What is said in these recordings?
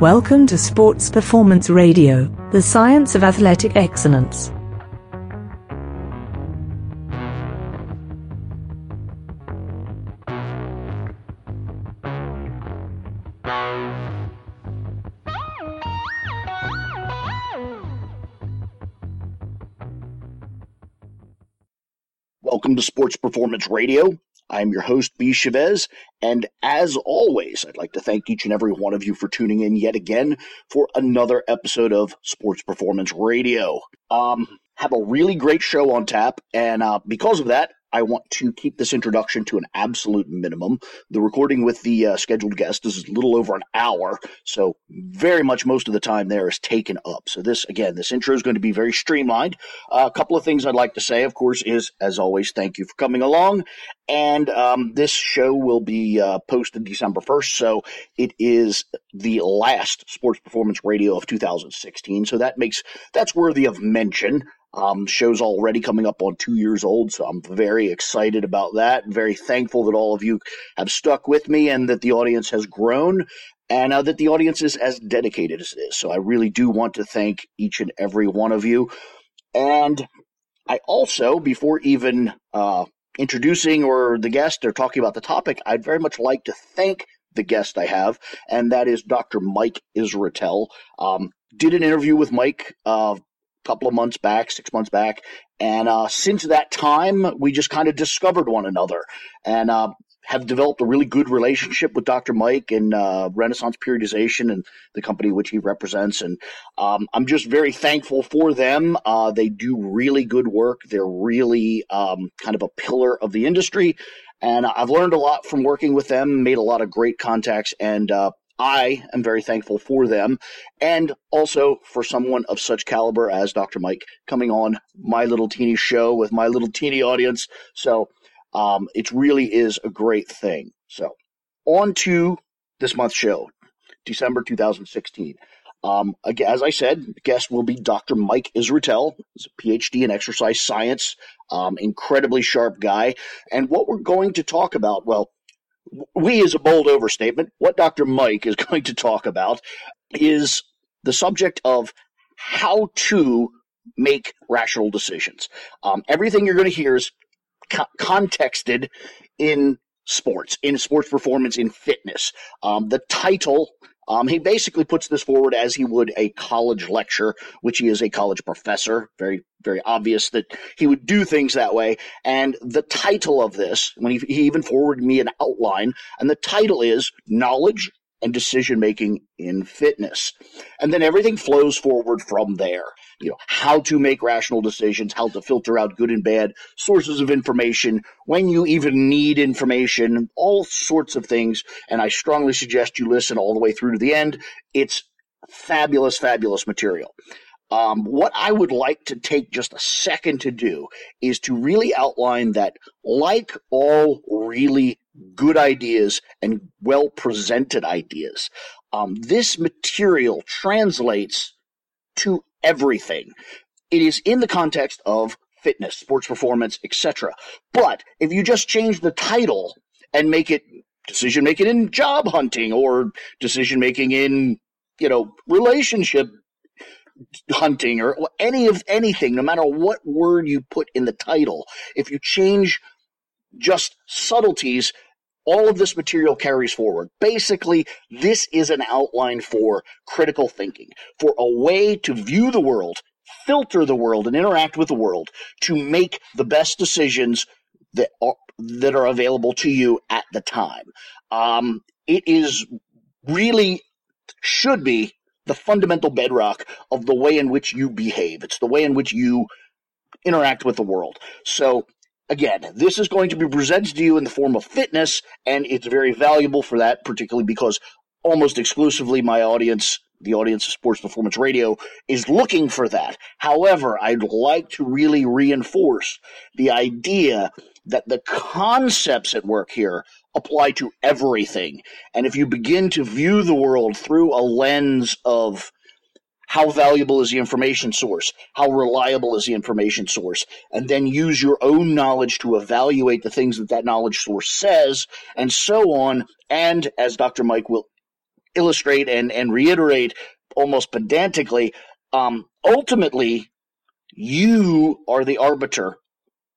Welcome to Sports Performance Radio, the science of athletic excellence. Welcome to Sports Performance Radio. I'm your host, B. Chavez, and as always, I'd like to thank each and every one of you for tuning in yet again for another episode of Sports Performance Radio. Um, have a really great show on tap, and uh, because of that, I want to keep this introduction to an absolute minimum. The recording with the uh, scheduled guest is a little over an hour, so very much most of the time there is taken up. So this, again, this intro is going to be very streamlined. Uh, a couple of things I'd like to say, of course, is as always, thank you for coming along. And um, this show will be uh, posted December 1st, so it is the last Sports Performance Radio of 2016. So that makes that's worthy of mention. Um, show's already coming up on two years old, so I'm very excited about that. and Very thankful that all of you have stuck with me and that the audience has grown and uh, that the audience is as dedicated as it is. So I really do want to thank each and every one of you. And I also, before even uh, introducing or the guest or talking about the topic, I'd very much like to thank the guest I have, and that is Dr. Mike Israetel. Um, did an interview with Mike uh, couple of months back, six months back. And uh, since that time, we just kind of discovered one another and uh, have developed a really good relationship with Dr. Mike and uh, Renaissance Periodization and the company which he represents. And um, I'm just very thankful for them. Uh, they do really good work. They're really um, kind of a pillar of the industry. And I've learned a lot from working with them, made a lot of great contacts, and uh, I am very thankful for them and also for someone of such caliber as Dr. Mike coming on my little teeny show with my little teeny audience. So um, it really is a great thing. So on to this month's show, December 2016. Um, as I said, guest will be Dr. Mike Israetel. He's a PhD in exercise science, um, incredibly sharp guy. And what we're going to talk about, well, we is a bold overstatement. What Dr. Mike is going to talk about is the subject of how to make rational decisions. Um, everything you're going to hear is co- contexted in sports, in sports performance, in fitness. Um, the title um, he basically puts this forward as he would a college lecture, which he is a college professor. Very, very obvious that he would do things that way. And the title of this, when he, he even forwarded me an outline, and the title is Knowledge and decision making in fitness. And then everything flows forward from there. You know, how to make rational decisions, how to filter out good and bad sources of information, when you even need information, all sorts of things. And I strongly suggest you listen all the way through to the end. It's fabulous, fabulous material. Um, what I would like to take just a second to do is to really outline that, like all really good ideas and well presented ideas, um, this material translates to everything. It is in the context of fitness, sports performance, etc. But if you just change the title and make it decision making in job hunting or decision making in you know relationship hunting or any of anything, no matter what word you put in the title, if you change just subtleties, all of this material carries forward. Basically, this is an outline for critical thinking, for a way to view the world, filter the world, and interact with the world to make the best decisions that are, that are available to you at the time. Um, it is really should be the fundamental bedrock of the way in which you behave. It's the way in which you interact with the world. So again, this is going to be presented to you in the form of fitness, and it's very valuable for that, particularly because almost exclusively my audience, the audience of Sports Performance Radio, is looking for that. However, I'd like to really reinforce the idea that the concepts at work here apply to everything. And if you begin to view the world through a lens of how valuable is the information source? How reliable is the information source? And then use your own knowledge to evaluate the things that that knowledge source says, and so on. And as Dr. Mike will illustrate and, and reiterate almost pedantically, um, ultimately, you are the arbiter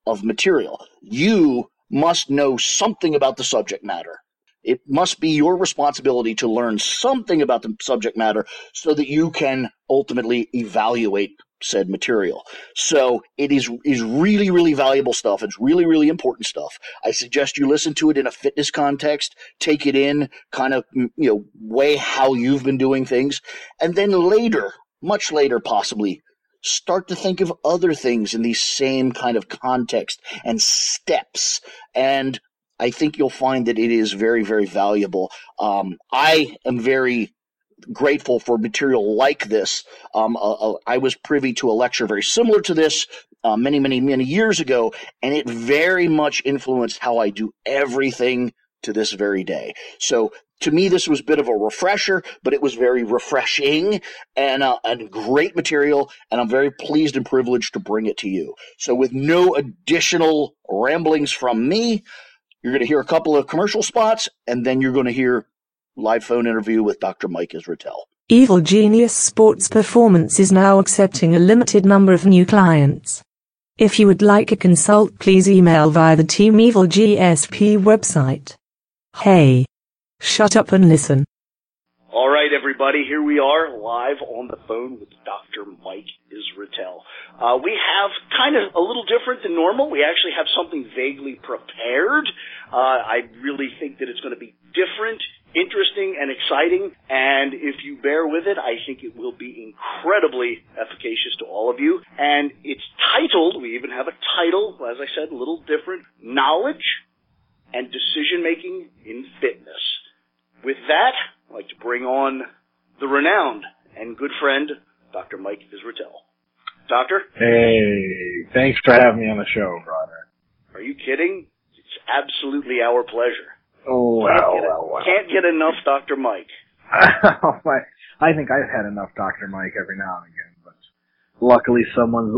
of material. You must know something about the subject matter. It must be your responsibility to learn something about the subject matter so that you can ultimately evaluate said material. So it is is really really valuable stuff. It's really really important stuff. I suggest you listen to it in a fitness context, take it in, kind of you know weigh how you've been doing things, and then later, much later possibly, start to think of other things in these same kind of context and steps and I think you'll find that it is very, very valuable. Um, I am very grateful for material like this. Um, uh, uh, I was privy to a lecture very similar to this uh, many, many, many years ago, and it very much influenced how I do everything to this very day. So to me, this was a bit of a refresher, but it was very refreshing and, uh, and great material, and I'm very pleased and privileged to bring it to you. So with no additional ramblings from me, you're going to hear a couple of commercial spots, and then you're going to hear live phone interview with Dr. Mike Israetel. Evil Genius Sports Performance is now accepting a limited number of new clients. If you would like a consult, please email via the Team Evil GSP website. Hey, shut up and listen. All right, everybody, here we are live on the phone with Dr. Mike Israetel. Uh, we have kind of a little different than normal. We actually have something vaguely prepared. Uh, I really think that it's going to be different, interesting, and exciting. And if you bear with it, I think it will be incredibly efficacious to all of you. And it's titled, we even have a title, as I said, a little different, Knowledge and Decision Making in Fitness. With that, I'd like to bring on the renowned and good friend, Dr. Mike Israetel. Doctor? Hey, thanks for having me on the show, brother. Are you kidding? It's absolutely our pleasure. Oh, Can't well, well, well. can't get enough Dr. Mike. I, I think I've had enough Dr. Mike every now and again, but luckily someone's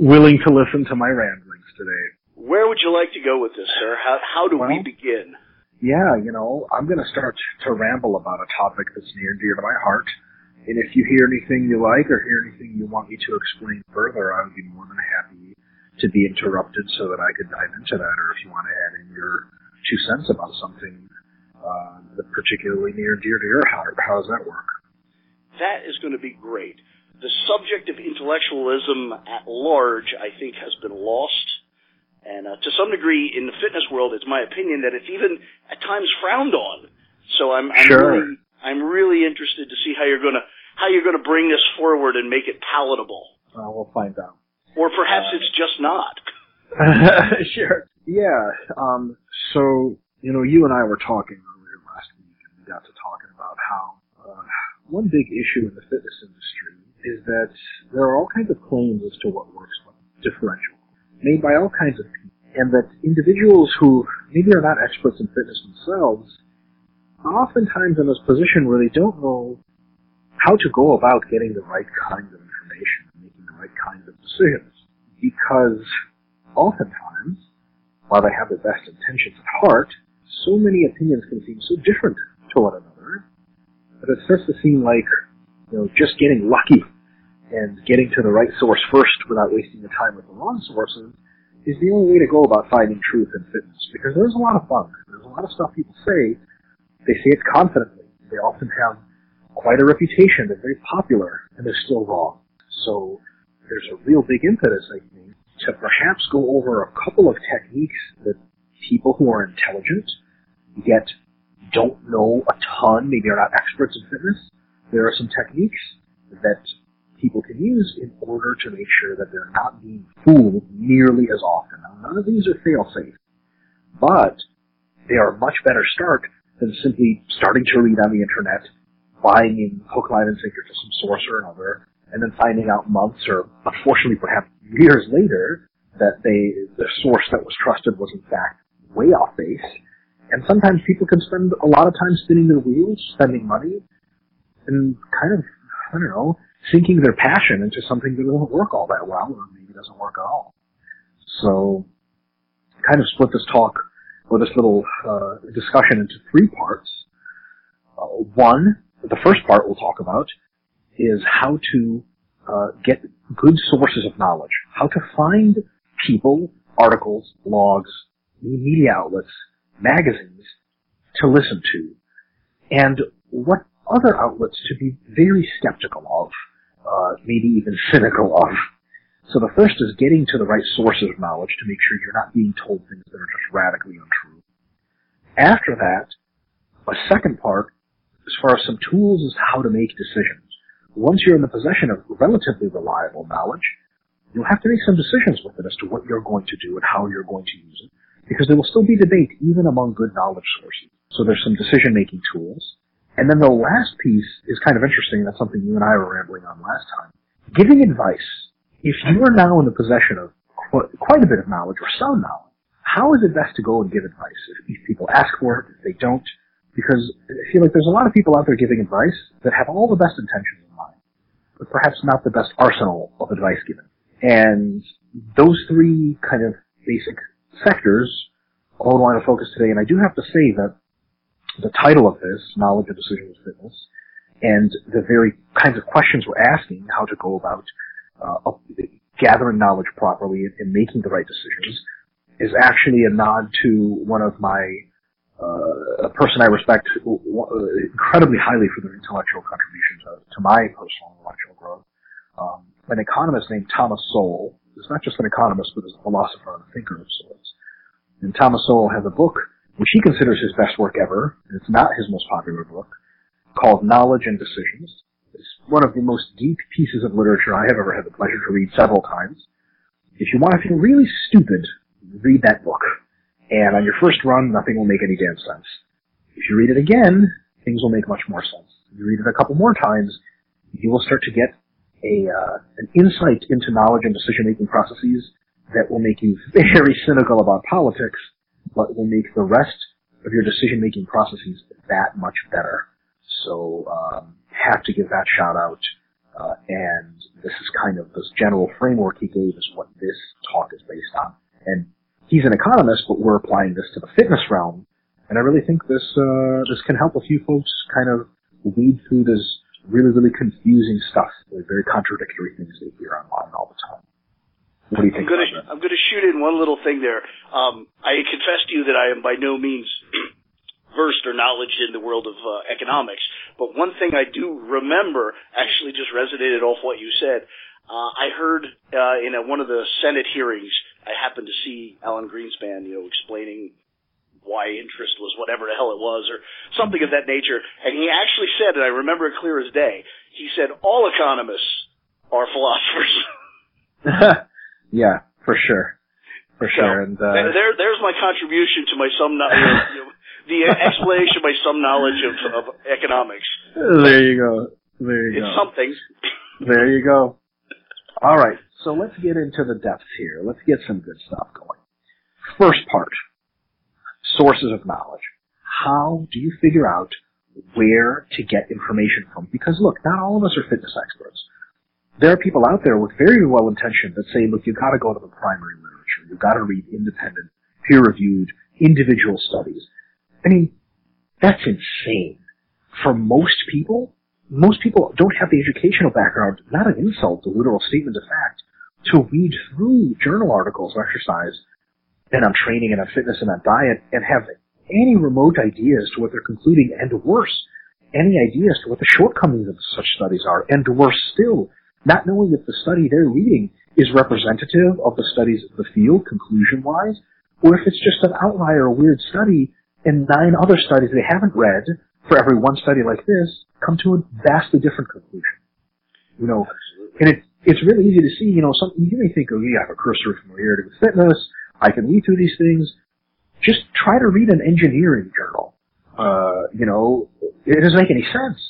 willing to listen to my ramblings today. Where would you like to go with this, sir? How, how do we begin? Yeah, you know, I'm going to start to ramble about a topic that's near and dear to my heart. And if you hear anything you like or hear anything you want me to explain further, I would be more than happy to be interrupted so that I could dive into that. Or if you want to add in your two cents about something uh, that's particularly near and dear to your heart, how does that work? That is going to be great. The subject of intellectualism at large, I think, has been lost. And uh, to some degree, in the fitness world, it's my opinion that it's even at times frowned on. So I'm, I'm Sure. really, I'm really interested to see how you're going to how you're to bring this forward and make it palatable, Uh, we'll find out. or perhaps it's just not. sure. Yeah. Um, so, you know, you and I were talking earlier last week, and we got to talking about how uh, one big issue in the fitness industry is that there are all kinds of claims as to what works well, differential, made by all kinds of people, and that individuals who maybe are not experts in fitness themselves oftentimes in this position where they don't know how to go about getting the right kinds of information and making the right kinds of decisions. Because oftentimes, while they have the best intentions at heart, so many opinions can seem so different to one another that it starts to seem like, you know, just getting lucky and getting to the right source first without wasting the time with the wrong sources is the only way to go about finding truth in fitness. Because there's a lot of bunk. There's a lot of stuff people say. They say it confidently. They often have quite a reputation. They're very popular, and they're still wrong. So there's a real big impetus, I think, to perhaps go over a couple of techniques that people who are intelligent yet don't know a ton, maybe are not experts in fitness. There are some techniques that people can use in order to make sure that they're not being fooled nearly as often. Now, none of these are fail-safe, but they are a much better start than simply starting to read on the internet, buying in hook, line, and sinker to some source or another, and then finding out months or unfortunately perhaps years later that they, the source that was trusted was in fact way off base. And sometimes people can spend a lot of time spinning their wheels, spending money, and kind of, I don't know, sinking their passion into something that doesn't work all that well, or maybe doesn't work at all. So, kind of split this talk, or this little uh, discussion into three parts. Uh, one, the first part we'll talk about is how to uh, get good sources of knowledge, how to find people, articles, blogs, media outlets, magazines to listen to, and what other outlets to be very skeptical of, uh, maybe even cynical of. So the first is getting to the right sources of knowledge to make sure you're not being told things that are just radically untrue. After that, a second part, as far as some tools, is how to make decisions. Once you're in the possession of relatively reliable knowledge, you'll have to make some decisions with it as to what you're going to do and how you're going to use it, because there will still be debate even among good knowledge sources. So there's some decision making tools. And then the last piece is kind of interesting. That's something you and I were rambling on last time. Giving advice. If you are now in the possession of quite a bit of knowledge or some knowledge, how is it best to go and give advice? If people ask for it, if they don't, because I feel like there's a lot of people out there giving advice that have all the best intentions in mind, but perhaps not the best arsenal of advice given. And those three kind of basic sectors all I want of focus today. And I do have to say that the title of this, Knowledge and Decision Fitness, and the very kinds of questions we're asking, how to go about uh, gathering knowledge properly and making the right decisions, is actually a nod to one of my uh, a person I respect incredibly highly for their intellectual contribution to, to my personal intellectual growth. Um, an economist named Thomas Sowell is not just an economist, but is a philosopher and a thinker of sorts. And Thomas Sowell has a book which he considers his best work ever, and it's not his most popular book, called Knowledge and Decisions. One of the most deep pieces of literature I have ever had the pleasure to read several times. If you want to feel really stupid, read that book. And on your first run, nothing will make any damn sense. If you read it again, things will make much more sense. If you read it a couple more times, you will start to get a uh, an insight into knowledge and decision making processes that will make you very cynical about politics, but will make the rest of your decision making processes that much better. So um, have to give that shout out. Uh, and this is kind of this general framework he gave is what this talk is based on. And he's an economist, but we're applying this to the fitness realm. And I really think this uh, this can help a few folks kind of weed through this really really confusing stuff, like very contradictory things they hear online all the time. What do you think? I'm I'm gonna shoot in one little thing there. Um, I confess to you that I am by no means versed or knowledge in the world of uh, economics, but one thing I do remember actually just resonated off what you said. Uh, I heard uh, in a, one of the Senate hearings, I happened to see Alan Greenspan, you know, explaining why interest was whatever the hell it was or something of that nature. And he actually said, and I remember it clear as day, he said, all economists are philosophers. Yeah, for sure. For so, sure. And uh, there, there's my contribution to my some knowledge, you know, the explanation by some knowledge of, of economics. There you go. There you it's go. It's something. There you go. All right. So let's get into the depths here. Let's get some good stuff going. First part. Sources of knowledge. How do you figure out where to get information from? Because look, not all of us are fitness experts there are people out there with very well intentioned that say, look, you've got to go to the primary literature. You've got to read independent, peer-reviewed, individual studies. I mean, that's insane. For most people, most people don't have the educational background, not an insult, a literal statement of fact, to read through journal articles on exercise and on training and on fitness and on diet and have any remote ideas to what they're concluding and worse, any ideas to what the shortcomings of such studies are and worse still, not knowing if the study they're reading is representative of the studies of the field, conclusion-wise, or if it's just an outlier, a weird study, and nine other studies they haven't read for every one study like this come to a vastly different conclusion. You know, and it, it's really easy to see, you know, some, you may think, oh, yeah, I have a cursory familiarity with fitness, I can read through these things. Just try to read an engineering journal. Uh, you know, it doesn't make any sense.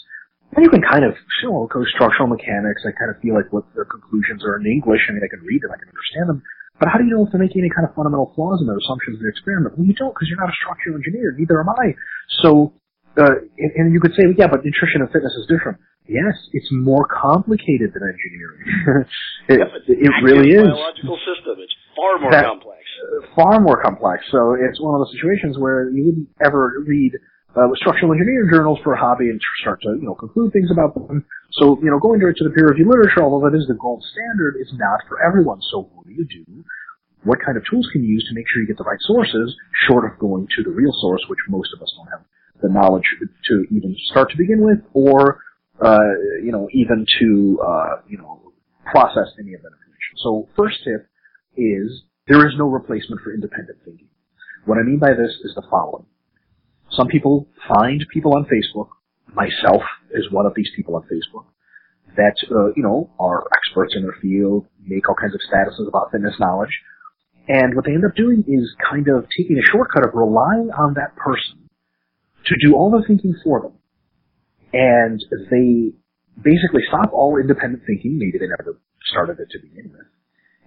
And you can kind of, you know, go structural mechanics. I kind of feel like what their conclusions are in English. I mean, I can read them, I can understand them. But how do you know if they're making any kind of fundamental flaws in their assumptions in the experiment? Well, you don't because you're not a structural engineer. Neither am I. So, uh, and, and you could say, well, yeah, but nutrition and fitness is different. Yes, it's more complicated than engineering. it, yeah, it really is. Biological system. It's far more that, complex. Uh, far more complex. So it's one of those situations where you wouldn't ever read uh, structural engineering journals for a hobby and start to, you know, conclude things about them. So, you know, going direct to the peer reviewed literature, although that is the gold standard, is not for everyone. So what do you do? What kind of tools can you use to make sure you get the right sources, short of going to the real source, which most of us don't have the knowledge to even start to begin with, or, uh, you know, even to, uh, you know, process any of that information. So first tip is there is no replacement for independent thinking. What I mean by this is the following. Some people find people on Facebook, myself is one of these people on Facebook, that, uh, you know, are experts in their field, make all kinds of statuses about fitness knowledge. And what they end up doing is kind of taking a shortcut of relying on that person to do all the thinking for them. And they basically stop all independent thinking, maybe they never started it to begin with,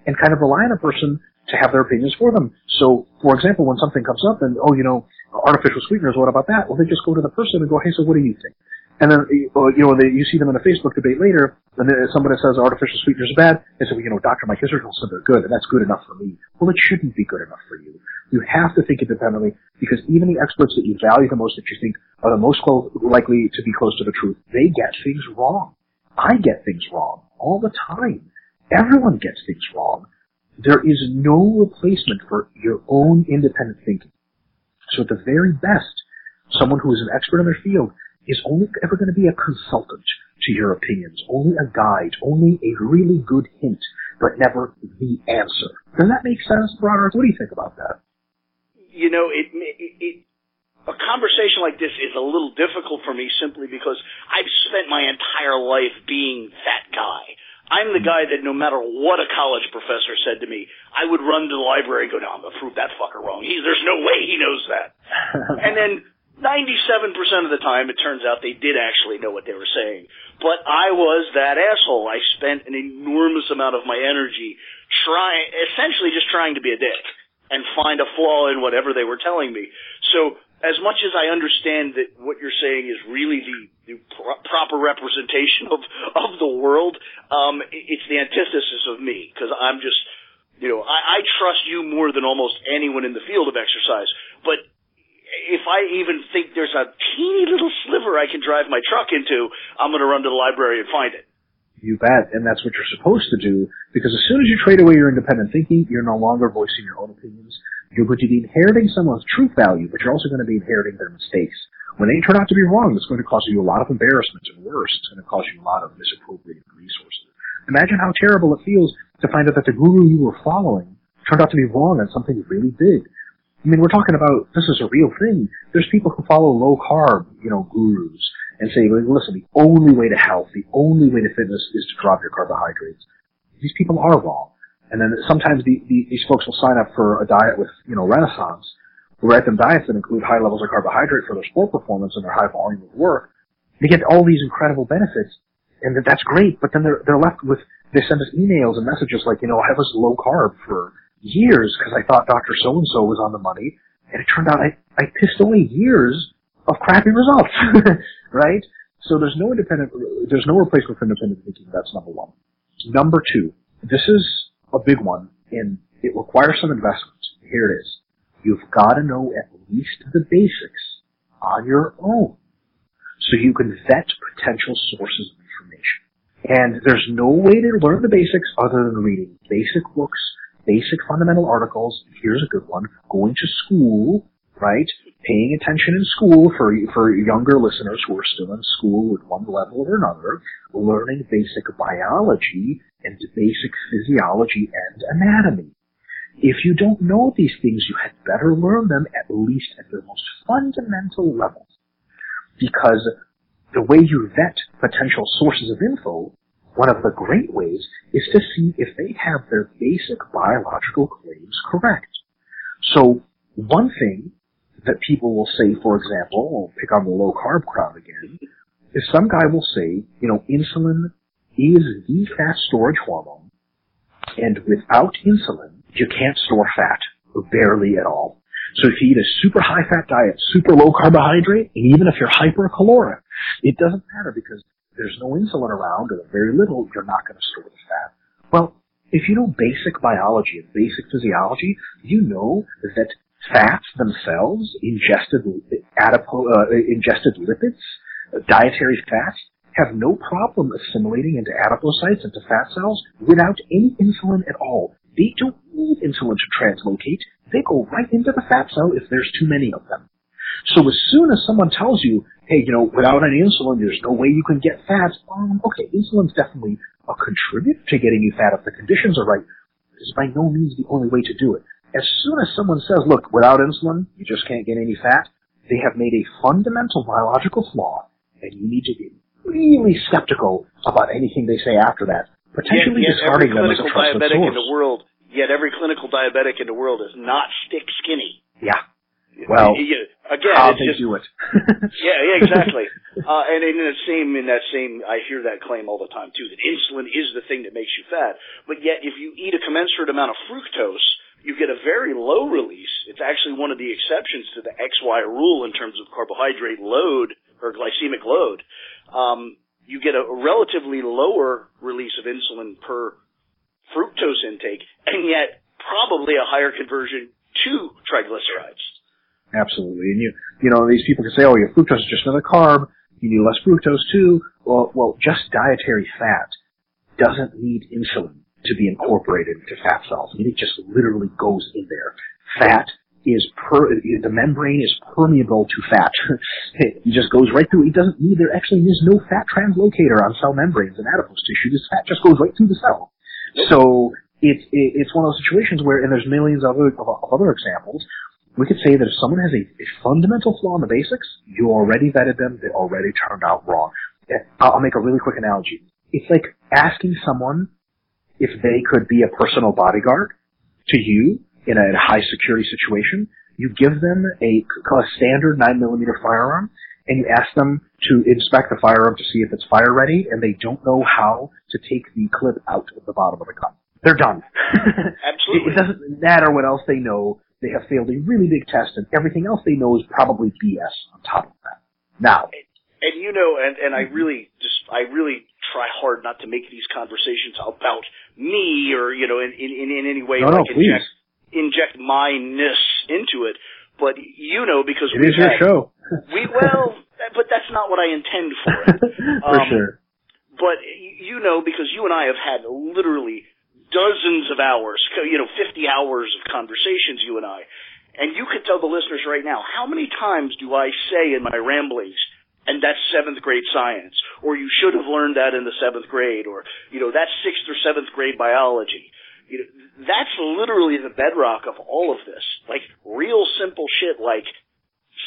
and kind of rely on a person to have their opinions for them. So, for example, when something comes up and, oh, you know, artificial sweeteners, what about that? Well, they just go to the person and go, hey, so what do you think? And then, uh, you know, they, you see them in a Facebook debate later, and somebody says artificial sweeteners are bad, they say, well, you know, Dr. Mike Israetel said they're good, and that's good enough for me. Well, it shouldn't be good enough for you. You have to think independently, because even the experts that you value the most, that you think are the most close, likely to be close to the truth, they get things wrong. I get things wrong all the time. Everyone gets things wrong. There is no replacement for your own independent thinking. So at the very best, someone who is an expert in their field is only ever going to be a consultant to your opinions, only a guide, only a really good hint, but never the answer. Does that make sense, Broderick? What do you think about that? You know, it, it, it a conversation like this is a little difficult for me simply because I've spent my entire life being that guy. I'm the guy that no matter what a college professor said to me, I would run to the library and go, no, I'm going to prove that fucker wrong. He, there's no way he knows that. and then 97% of the time, it turns out they did actually know what they were saying. But I was that asshole. I spent an enormous amount of my energy trying, essentially just trying to be a dick and find a flaw in whatever they were telling me. So as much as I understand that what you're saying is really the, the pro- proper representation of of the world, um, it's the antithesis of me because I'm just, you know, I, I trust you more than almost anyone in the field of exercise. But if I even think there's a teeny little sliver I can drive my truck into, I'm going to run to the library and find it. You bet, and that's what you're supposed to do, because as soon as you trade away your independent thinking, you're no longer voicing your own opinions. You're going to be inheriting someone's truth value, but you're also going to be inheriting their mistakes. When they turn out to be wrong, it's going to cause you a lot of embarrassment, and worse, it's going to cause you a lot of misappropriated resources. Imagine how terrible it feels to find out that the guru you were following turned out to be wrong on something really big. I mean, we're talking about this is a real thing. There's people who follow low carb, you know, gurus and say, listen, the only way to health, the only way to fitness is to drop your carbohydrates. These people are wrong. And then sometimes the, the, these folks will sign up for a diet with, you know, Renaissance. We write them diets that include high levels of carbohydrate for their sport performance and their high volume of work. They get all these incredible benefits, and that's great. But then they're they're left with they send us emails and messages like, you know, I was low carb for years because I thought Dr. So and so was on the money, and it turned out I I pissed away years of crappy results, right? So there's no independent, there's no replacement for independent thinking. That's number one. Number two, this is a big one, and it requires some investment. Here it is. You've got to know at least the basics on your own, so you can vet potential sources of information. And there's no way to learn the basics other than reading basic books, basic fundamental articles. Here's a good one. Going to school, right? paying attention in school for for younger listeners who are still in school at one level or another, learning basic biology and basic physiology and anatomy. If you don't know these things, you had better learn them at least at the most fundamental level. Because the way you vet potential sources of info, one of the great ways is to see if they have their basic biological claims correct. So one thing that people will say, for example, we'll pick on the low carb crowd again, is some guy will say, you know, insulin is the fat storage hormone, and without insulin, you can't store fat, or barely at all. So if you eat a super high fat diet, super low carbohydrate, and even if you're hypercaloric, it doesn't matter because there's no insulin around or very little, you're not going to store the fat. Well, if you know basic biology and basic physiology, you know that fats themselves, ingested adipo, uh, ingested lipids, dietary fats, have no problem assimilating into adipocytes, into fat cells, without any insulin at all. They don't need insulin to translocate. They go right into the fat cell if there's too many of them. So as soon as someone tells you, hey, you know, without any insulin, there's no way you can get fat, um, okay, insulin's definitely a contributor to getting you fat if the conditions are right. It's by no means the only way to do it. As soon as someone says, look, without insulin, you just can't get any fat, they have made a fundamental biological flaw, and you need to be really skeptical about anything they say after that, potentially yet, yet discarding them as a trusted diabetic source. in the world, yet every clinical diabetic in the world is not stick skinny. Yeah. Well, You- again, how they just do it. yeah, yeah, exactly. uh, and in the same, in that same, I hear that claim all the time too. That insulin is the thing that makes you fat. But yet, if you eat a commensurate amount of fructose, you get a very low release. It's actually one of the exceptions to the XY rule in terms of carbohydrate load or glycemic load. Um, you get a relatively lower release of insulin per fructose intake, and yet probably a higher conversion to triglycerides. Absolutely. And you, you know, these people can say, oh, your fructose is just another carb. You need less fructose too. Well, well, just dietary fat doesn't need insulin to be incorporated into fat cells. I mean, it just literally goes in there. Fat is per, the membrane is permeable to fat. it just goes right through. It doesn't need, there actually is no fat translocator on cell membranes in adipose tissue. This fat just goes right through the cell. So it's, it's one of those situations where, and there's millions of other, of other examples, we could say that if someone has a, a fundamental flaw in the basics, you already vetted them, they already turned out wrong. Uh, I'll make a really quick analogy. It's like asking someone if they could be a personal bodyguard to you in a, high security situation. You give them a, a standard 9mm firearm and you ask them to inspect the firearm to see if it's fire ready and they don't know how to take the clip out of the bottom of the gun. They're done. Absolutely. it doesn't matter what else they know. They have failed a really big test and everything else they know is probably BS on top of that. Now, and you know, and and I really just I really try hard not to make these conversations about me or you know in in, in any way no, no, like please. inject inject my ness into it. But you know, because It we is your show. we well, but that's not what I intend for it. For Um, sure. But you know, because you and I have had literally dozens of hours, you know, 50 hours of conversations, you and I. And you could tell the listeners right now, how many times do I say in my ramblings, and that's seventh grade science, or you should have learned that in the seventh grade, or, you know, that's sixth or seventh grade biology. You know, that's literally the bedrock of all of this. Like, real simple shit like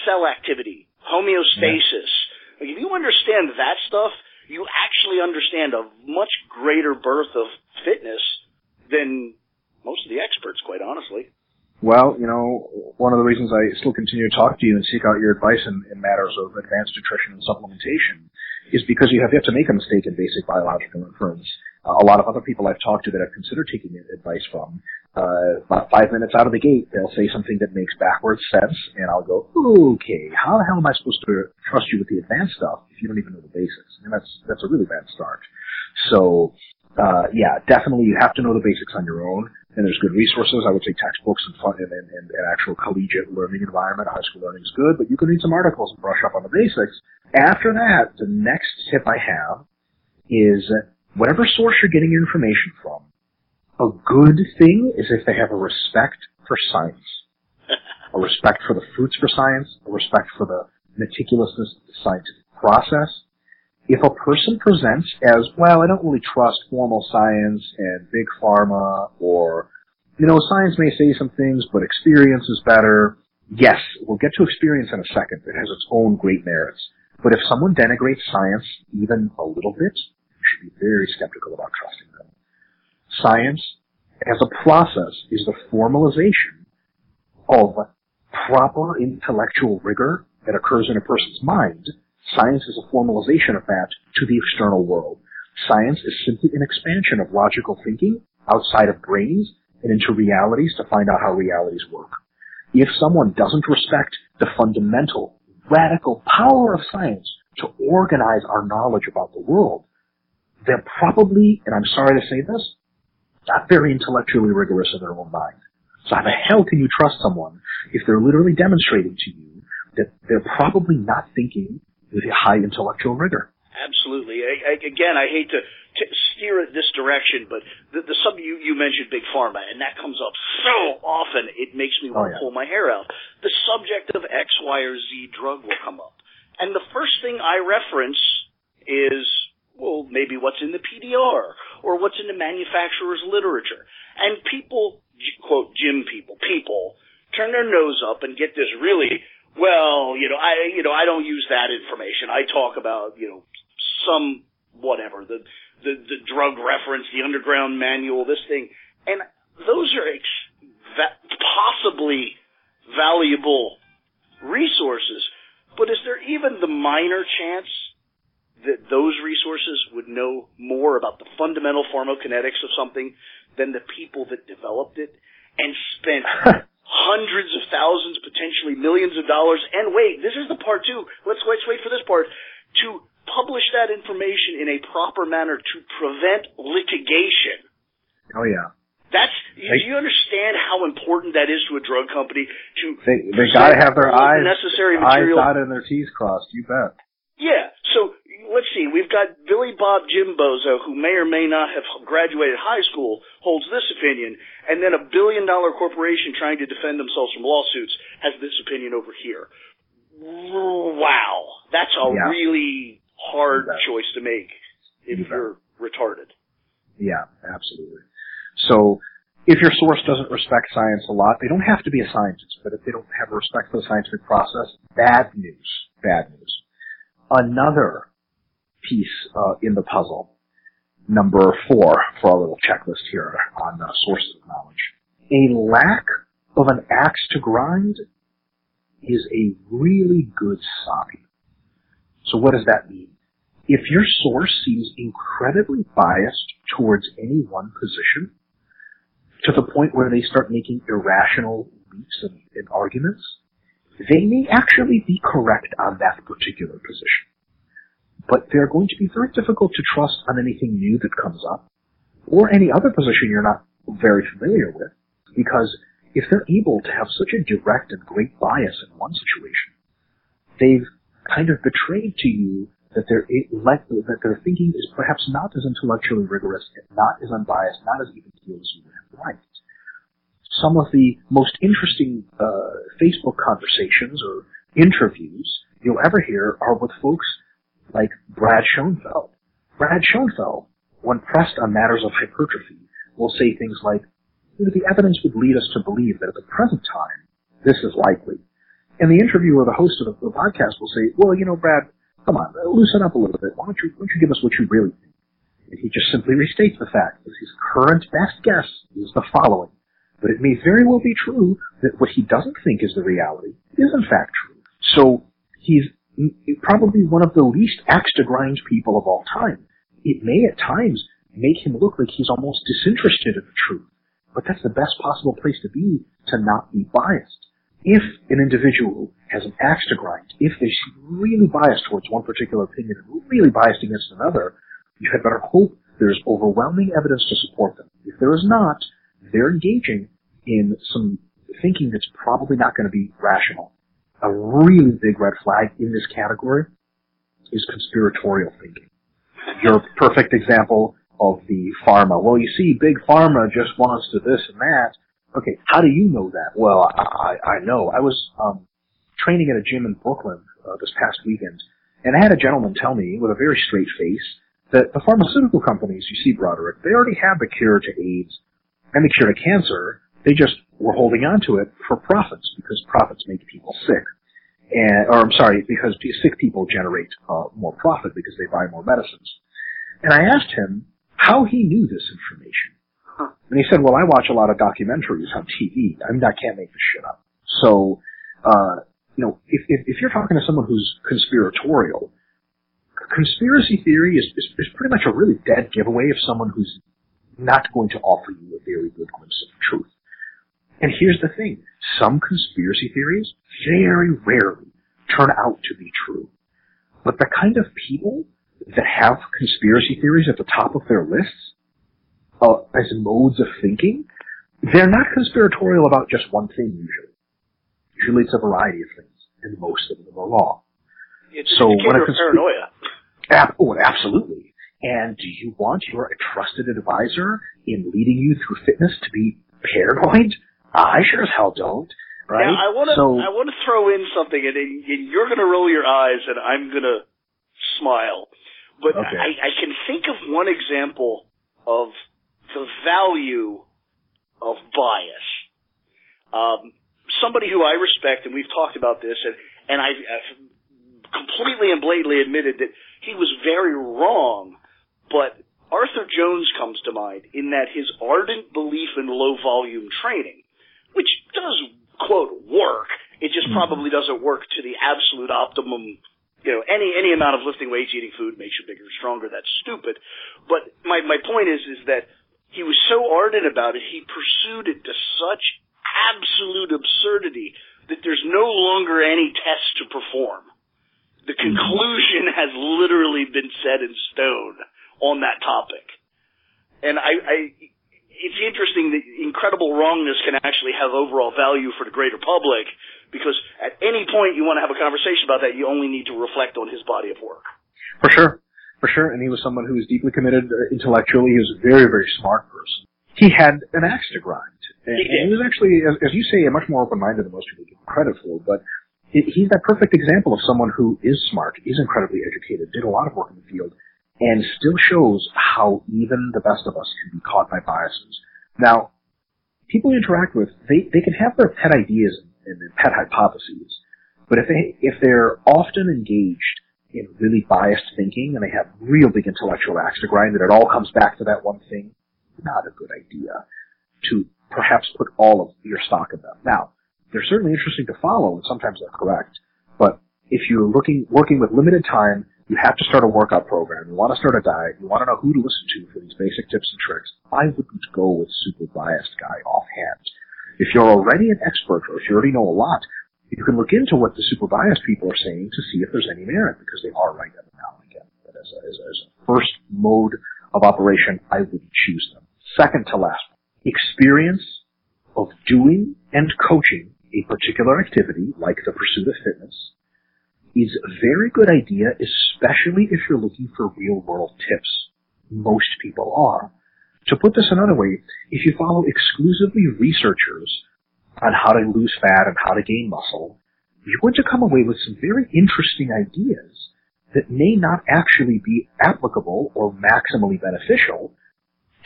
cell activity, homeostasis. Like, if you understand that stuff, you actually understand a much greater birth of fitness than most of the experts, quite honestly. Well, you know, one of the reasons I still continue to talk to you and seek out your advice in, in matters of advanced nutrition and supplementation is because you have yet to make a mistake in basic biological inference. A lot of other people I've talked to that I've considered taking advice from, uh, about five minutes out of the gate, they'll say something that makes backwards sense, and I'll go, okay, how the hell am I supposed to trust you with the advanced stuff if you don't even know the basics? And that's, that's a really bad start. So, uh, yeah, definitely you have to know the basics on your own, and there's good resources. I would say textbooks and fun and, and, and an actual collegiate learning environment. High school learning is good, but you can read some articles and brush up on the basics. After that, the next tip I have is whatever source you're getting your information from, a good thing is if they have a respect for science, a respect for the fruits for science, a respect for the meticulousness of the scientific process. If a person presents as, well, I don't really trust formal science and big pharma, or, you know, science may say some things, but experience is better. Yes, we'll get to experience in a second. It has its own great merits. But if someone denigrates science even a little bit, you should be very skeptical about trusting them. Science, as a process, is the formalization of proper intellectual rigor that occurs in a person's mind. Science is a formalization of that to the external world. Science is simply an expansion of logical thinking outside of brains and into realities to find out how realities work. If someone doesn't respect the fundamental, radical power of science to organize our knowledge about the world, they're probably, and I'm sorry to say this, not very intellectually rigorous in their own mind. So how the hell can you trust someone if they're literally demonstrating to you that they're probably not thinking high intellectual rigor? Absolutely. I, I, again, I hate to, to steer it this direction, but the, the sub you, you mentioned big pharma, and that comes up so often it makes me want oh, yeah. to pull my hair out. The subject of X, Y, or Z drug will come up, and the first thing I reference is well, maybe what's in the PDR or what's in the manufacturer's literature, and people quote Jim people people turn their nose up and get this really well, you know, I, you know, I don't use that information. I talk about, you know, some whatever the the the drug reference, the underground manual, this thing, and those are ex- va- possibly valuable resources. But is there even the minor chance that those resources would know more about the fundamental pharmacokinetics of something than the people that developed it and spent hundreds of thousands, potentially millions of dollars. And wait, this is the part too. Let's, let's wait for this part to publish that information in a proper manner to prevent litigation. Oh yeah. That's they, do you understand how important that is to a drug company to they they got to have their eyes necessary material eyes dotted and their T's crossed. You bet. Yeah. So let's see. We've got Billy Bob Jimbozo, who may or may not have graduated high school, holds this opinion, and then a billion dollar corporation trying to defend themselves from lawsuits has this opinion over here. Wow, that's a yeah. really hard choice to make if you're retarded. Yeah, absolutely. So if your source doesn't respect science a lot, they don't have to be a scientist, but if they don't have respect for the scientific process, bad news. Bad news. Another piece uh, in the puzzle, number four for our little checklist here on uh, sources of knowledge. A lack of an axe to grind is a really good sign. So what does that mean? If your source seems incredibly biased towards any one position, to the point where they start making irrational leaps and, and arguments, they may actually be correct on that particular position. But they're going to be very difficult to trust on anything new that comes up, or any other position you're not very familiar with, because if they're able to have such a direct and great bias in one situation, they've kind of betrayed to you that their that their thinking is perhaps not as intellectually rigorous, not as unbiased, not as even keeled as you would have liked. Some of the most interesting uh, Facebook conversations or interviews you'll ever hear are with folks like Brad Schoenfeld. Brad Schoenfeld, when pressed on matters of hypertrophy, will say things like, the evidence would lead us to believe that at the present time, this is likely. And the interviewer, the host of the, podcast, will say, well, you know, Brad, come on, loosen up a little bit. Why don't you, why don't you give us what you really think? And he just simply restates the fact that his current best guess is the following. But it may very well be true that what he doesn't think is the reality is in fact true. So he's probably one of the least axe to grind people of all time. It may at times make him look like he's almost disinterested in the truth. But that's the best possible place to be to not be biased if an individual has an axe to grind, if they're really biased towards one particular opinion and really biased against another, you had better hope there's overwhelming evidence to support them. If there is not, they're engaging in some thinking that's probably not going to be rational. A really big red flag in this category is conspiratorial thinking. Your perfect example of the pharma. Well, you see, big pharma just wants to this and that. Okay, how do you know that? Well, I, I know. I was um, training at a gym in Brooklyn uh, this past weekend, and I had a gentleman tell me with a very straight face that the pharmaceutical companies, you see, Broderick, they already have the cure to AIDS and the cure to cancer. They just were holding on to it for profits because profits make people sick. And, or I'm sorry, because sick people generate uh, more profit because they buy more medicines. And I asked him how he knew this information. And he said, well, I watch a lot of documentaries on TV. I mean, I can't make this shit up. So, uh, you know, if, if, if you're talking to someone who's conspiratorial, conspiracy theory is, is, is pretty much a really dead giveaway of someone who's not going to offer you a very good glimpse of truth. And here's the thing. Some conspiracy theories very rarely turn out to be true. But the kind of people that have conspiracy theories at the top of their lists uh, as modes of thinking they're not conspiratorial about just one thing usually. Usually it's a variety of things, and most of them are wrong. It's so an indicator of paranoia. Ab- oh, absolutely. And do you want your trusted advisor in leading you through fitness to be paranoid? I sure as hell don't. Right? Yeah, I want to. So, I want to throw in something, and, and you're going to roll your eyes, and I'm going to smile. But okay. I, I can think of one example of the value of bias. Um, somebody who I respect, and we've talked about this, and and I've, I've completely and blatantly admitted that he was very wrong, but Arthur Jones comes to mind in that his ardent belief in low volume training, which does quote work, it just mm-hmm. probably doesn't work to the absolute optimum. You know, any any amount of lifting weights, eating food makes you bigger, stronger. That's stupid. But my my point is is that he was so ardent about it, he pursued it to such absolute absurdity that there's no longer any test to perform. The mm-hmm. conclusion has literally been set in stone on that topic. And I, I, it's interesting that incredible wrongness can actually have overall value for the greater public because at any point you want to have a conversation about that, you only need to reflect on his body of work. For sure. For sure. And he was someone who was deeply committed uh, intellectually. He was a very, very smart person. He had an axe to grind. And, he, and he was actually, as, as you say, a much more open-minded than most people give credit for, but he's that perfect example of someone who is smart, is incredibly educated, did a lot of work in the field, and still shows how even the best of us can be caught by biases. Now, people you interact with, they, they can have their pet ideas and their pet hypotheses, but if they, if they're often engaged in really biased thinking and they have real big intellectual axe to grind that it all comes back to that one thing, not a good idea to perhaps put all of your stock in them. Now, they're certainly interesting to follow, and sometimes they're correct. But if you're looking working with limited time, you have to start a workout program. You want to start a diet. You want to know who to listen to for these basic tips and tricks. I wouldn't go with super biased guy offhand. If you're already an expert, or if you already know a lot, you can look into what the super biased people are saying to see if there's any merit, because they are right now and again. But as a, as a, as a first mode of operation, I wouldn't choose them. Second to last, experience of doing and coaching a particular activity, like the pursuit of fitness, is a very good idea, especially if you're looking for real world tips. Most people are. To put this another way, if you follow exclusively researchers on how to lose fat and how to gain muscle, you're going to come away with some very interesting ideas that may not actually be applicable or maximally beneficial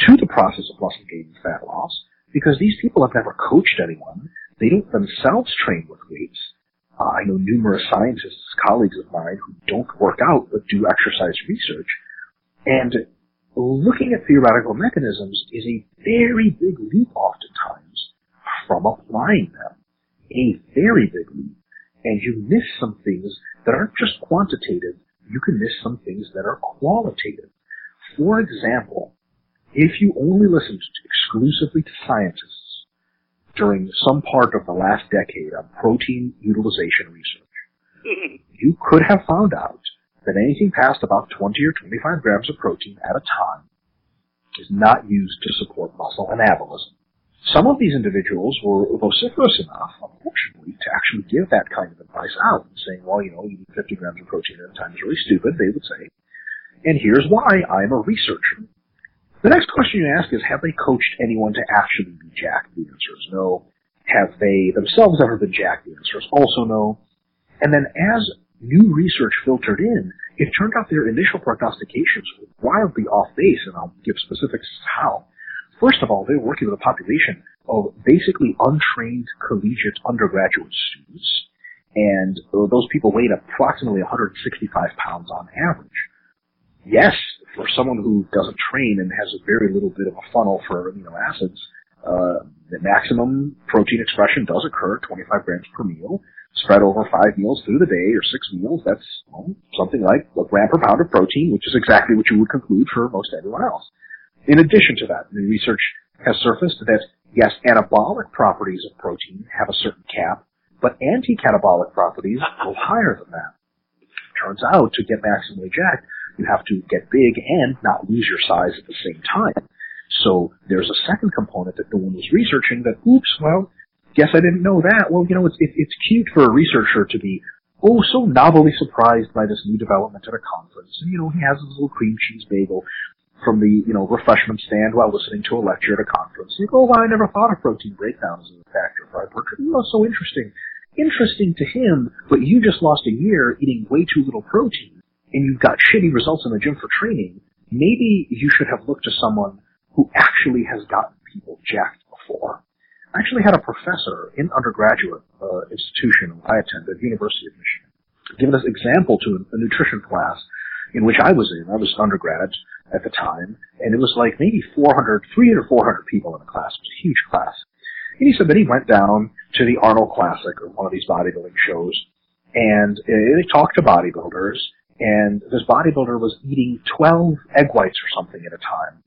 to the process of muscle gain and fat loss because these people have never coached anyone. They don't themselves train with weights. Uh, I know numerous scientists, colleagues of mine, who don't work out but do exercise research. And looking at theoretical mechanisms is a very big leap oftentimes from applying them. A very big leap. And you miss some things that aren't just quantitative, you can miss some things that are qualitative. For example, if you only listened exclusively to scientists during some part of the last decade on protein utilization research, mm-hmm. you could have found out that anything past about 20 or 25 grams of protein at a time is not used to support muscle anabolism. Some of these individuals were vociferous enough, unfortunately, to actually give that kind of advice out, saying, well, you know, eating 50 grams of protein at a time is really stupid, they would say. And here's why I'm a researcher the next question you ask is, have they coached anyone to actually be jacked? The answer is no. Have they themselves ever been jacked? The answer is also no. And then as new research filtered in, it turned out their initial prognostications were wildly off base, and I'll give specifics how. First of all, they were working with a population of basically untrained collegiate undergraduate students, and those people weighed approximately 165 pounds on average. Yes, for someone who doesn't train and has a very little bit of a funnel for amino acids, uh, the maximum protein expression does occur 25 grams per meal, spread over five meals through the day or six meals. That's well, something like a gram per pound of protein, which is exactly what you would conclude for most everyone else. In addition to that, the research has surfaced that yes, anabolic properties of protein have a certain cap, but anti-catabolic properties go higher than that. Turns out to get maximally jacked, you have to get big and not lose your size at the same time. So there's a second component that no one was researching that, oops, well, guess I didn't know that. Well, you know, it's, it, it's cute for a researcher to be, oh, so novelly surprised by this new development at a conference. And, you know, he has his little cream cheese bagel from the, you know, refreshment stand while listening to a lecture at a conference. You go, oh, well, I never thought of protein breakdowns as a factor for hypertrophy. Oh, so interesting. Interesting to him, but you just lost a year eating way too little protein, and you've got shitty results in the gym for training. Maybe you should have looked to someone who actually has gotten people jacked before. I actually had a professor in undergraduate uh, institution I attended, University of Michigan, give this example to a nutrition class in which I was in. I was an undergrad at the time, and it was like maybe 400, 300, 400 people in the class. It was a huge class. And he said that he went down to the Arnold Classic or one of these bodybuilding shows, and they talked to bodybuilders, and this bodybuilder was eating 12 egg whites or something at a time.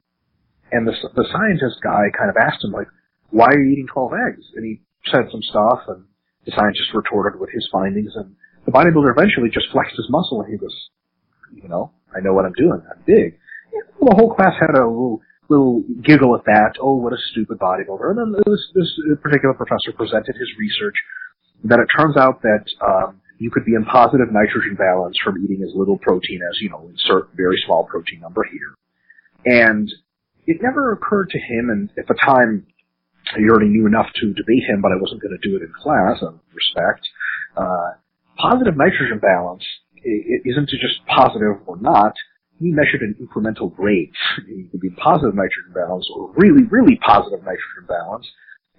And the, the scientist guy kind of asked him, like, why are you eating 12 eggs? And he said some stuff, and the scientist retorted with his findings, and the bodybuilder eventually just flexed his muscle, and he goes, you know, I know what I'm doing. I'm big. And the whole class had a little, little giggle at that. Oh, what a stupid bodybuilder. And then this, this particular professor presented his research that it turns out that um, you could be in positive nitrogen balance from eating as little protein as, you know, insert very small protein number here. And it never occurred to him, and at the time, he already knew enough to debate him, but I wasn't going to do it in class, out of respect. Uh, positive nitrogen balance isn't just positive or not. He measured an incremental grades. It could be positive nitrogen balance or really, really positive nitrogen balance.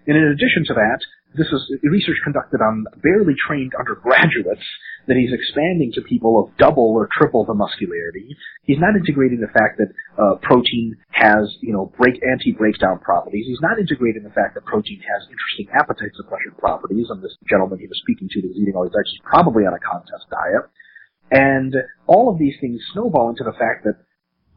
And in addition to that, this is research conducted on barely trained undergraduates that he's expanding to people of double or triple the muscularity. He's not integrating the fact that uh, protein has, you know, break anti-breakdown properties. He's not integrating the fact that protein has interesting appetite suppression properties. And this gentleman he was speaking to that was eating all these eggs probably on a contest diet. And all of these things snowball into the fact that,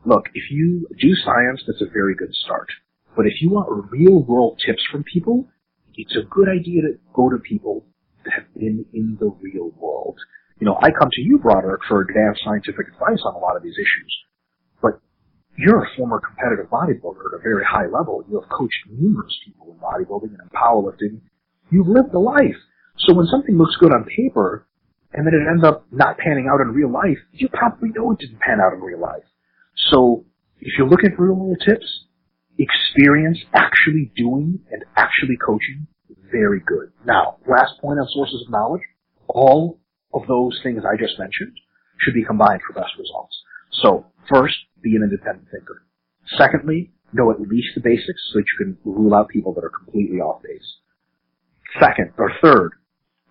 look, if you do science, that's a very good start. But if you want real world tips from people, it's a good idea to go to people that have been in the real world. You know, I come to you, Broderick, for advanced scientific advice on a lot of these issues. But you're a former competitive bodybuilder at a very high level. You have coached numerous people in bodybuilding and in powerlifting. You've lived the life. So when something looks good on paper, and then it ends up not panning out in real life, you probably know it didn't pan out in real life. So if you're looking for real world tips, experience actually doing and actually coaching, very good. Now, last point on sources of knowledge, all of those things I just mentioned should be combined for best results. So first, be an independent thinker. Secondly, know at least the basics so that you can rule out people that are completely off base. Second, or third,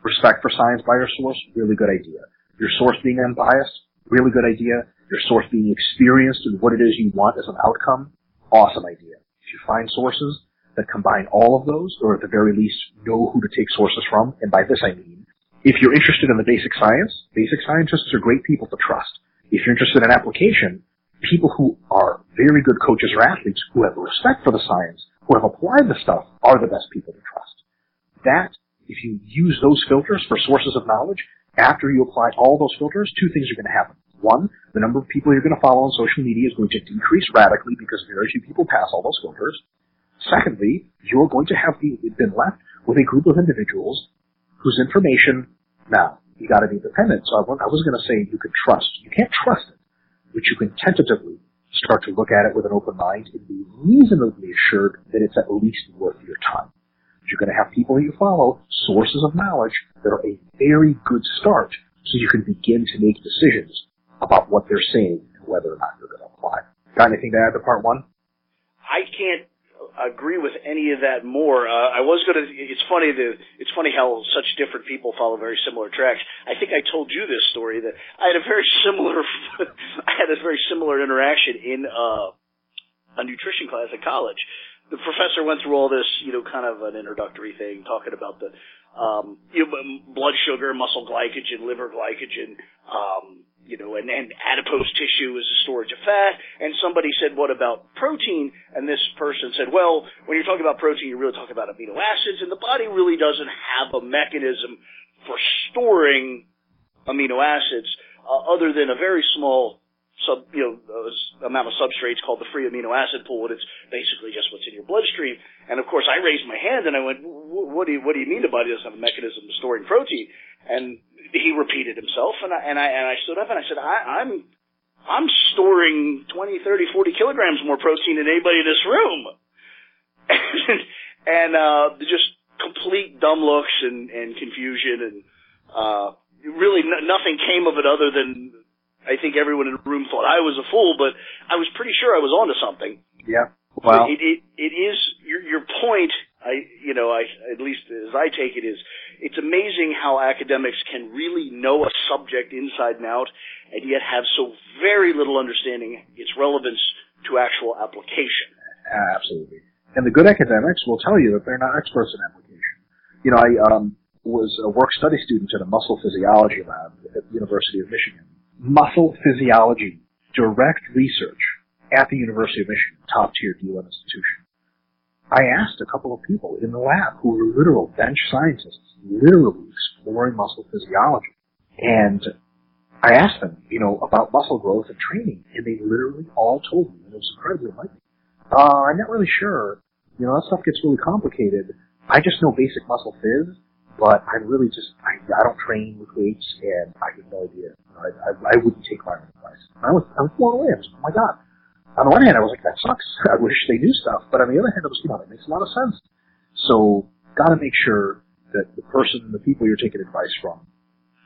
Respect for science by your source, really good idea. Your source being unbiased, really good idea. Your source being experienced in what it is you want as an outcome, awesome idea. If you find sources that combine all of those, or at the very least know who to take sources from, and by this I mean, if you're interested in the basic science, basic scientists are great people to trust. If you're interested in application, people who are very good coaches or athletes who have respect for the science, who have applied the stuff, are the best people to trust. That if you use those filters for sources of knowledge, after you apply all those filters, two things are going to happen. One, the number of people you're going to follow on social media is going to decrease radically because very few people pass all those filters. Secondly, you're going to have been left with a group of individuals whose information, now, you got to be independent. So I, I was going to say you can trust. You can't trust it, but you can tentatively start to look at it with an open mind and be reasonably assured that it's at least worth your time. You're going to have people you follow, sources of knowledge that are a very good start so you can begin to make decisions about what they're seeing and whether or not they're going to apply. Got anything to add to part one? I can't agree with any of that more. Uh, I was going to. It's funny that it's funny how such different people follow very similar tracks. I think I told you this story that I had a very similar. I had a very similar interaction in uh, a nutrition class at college the professor went through all this, you know, kind of an introductory thing, talking about the, um, you know, blood sugar, muscle glycogen, liver glycogen, um, you know, and, and adipose tissue is a storage of fat. And somebody said, what about protein? And this person said, well, when you're talking about protein, you're really talking about amino acids, and the body really doesn't have a mechanism for storing amino acids uh, other than a very small sub, you know, uh, amount of substrates called the free amino acid pool, and it's basically just what's in your bloodstream. And of course, I raised my hand and I went, "What do you what do you mean the body doesn't have a mechanism of storing protein?" And he repeated himself, and I and I and I stood up and I said, I, "I'm I'm storing 20, 30, 40 kilograms more protein than anybody in this room," and, and uh, just complete dumb looks and and confusion and. uh really n- nothing came of it other than I think everyone in the room thought I was a fool, but I was pretty sure I was onto something. Yeah. Well, it, it, it is your your point. I you know I at least as I take it is it's amazing how academics can really know a subject inside and out, and yet have so very little understanding its relevance to actual application. Absolutely. And the good academics will tell you that they're not experts in application. You know, I um, was a work study student in a muscle physiology lab at the University of Michigan muscle physiology, direct research at the University of Michigan, top tier D1 institution. I asked a couple of people in the lab who were literal bench scientists, literally exploring muscle physiology. And I asked them, you know, about muscle growth and training, and they literally all told me, and it was incredibly enlightening. Uh, I'm not really sure. You know, that stuff gets really complicated. I just know basic muscle phys, but I really just, I, I don't train with weights, and I have no idea. I, I, I wouldn't take my own advice. I was, I was blown away. I was, oh my god. On the one hand, I was like, that sucks. I wish they knew stuff. But on the other hand, I was, you know, it makes a lot of sense. So, gotta make sure that the person, and the people you're taking advice from,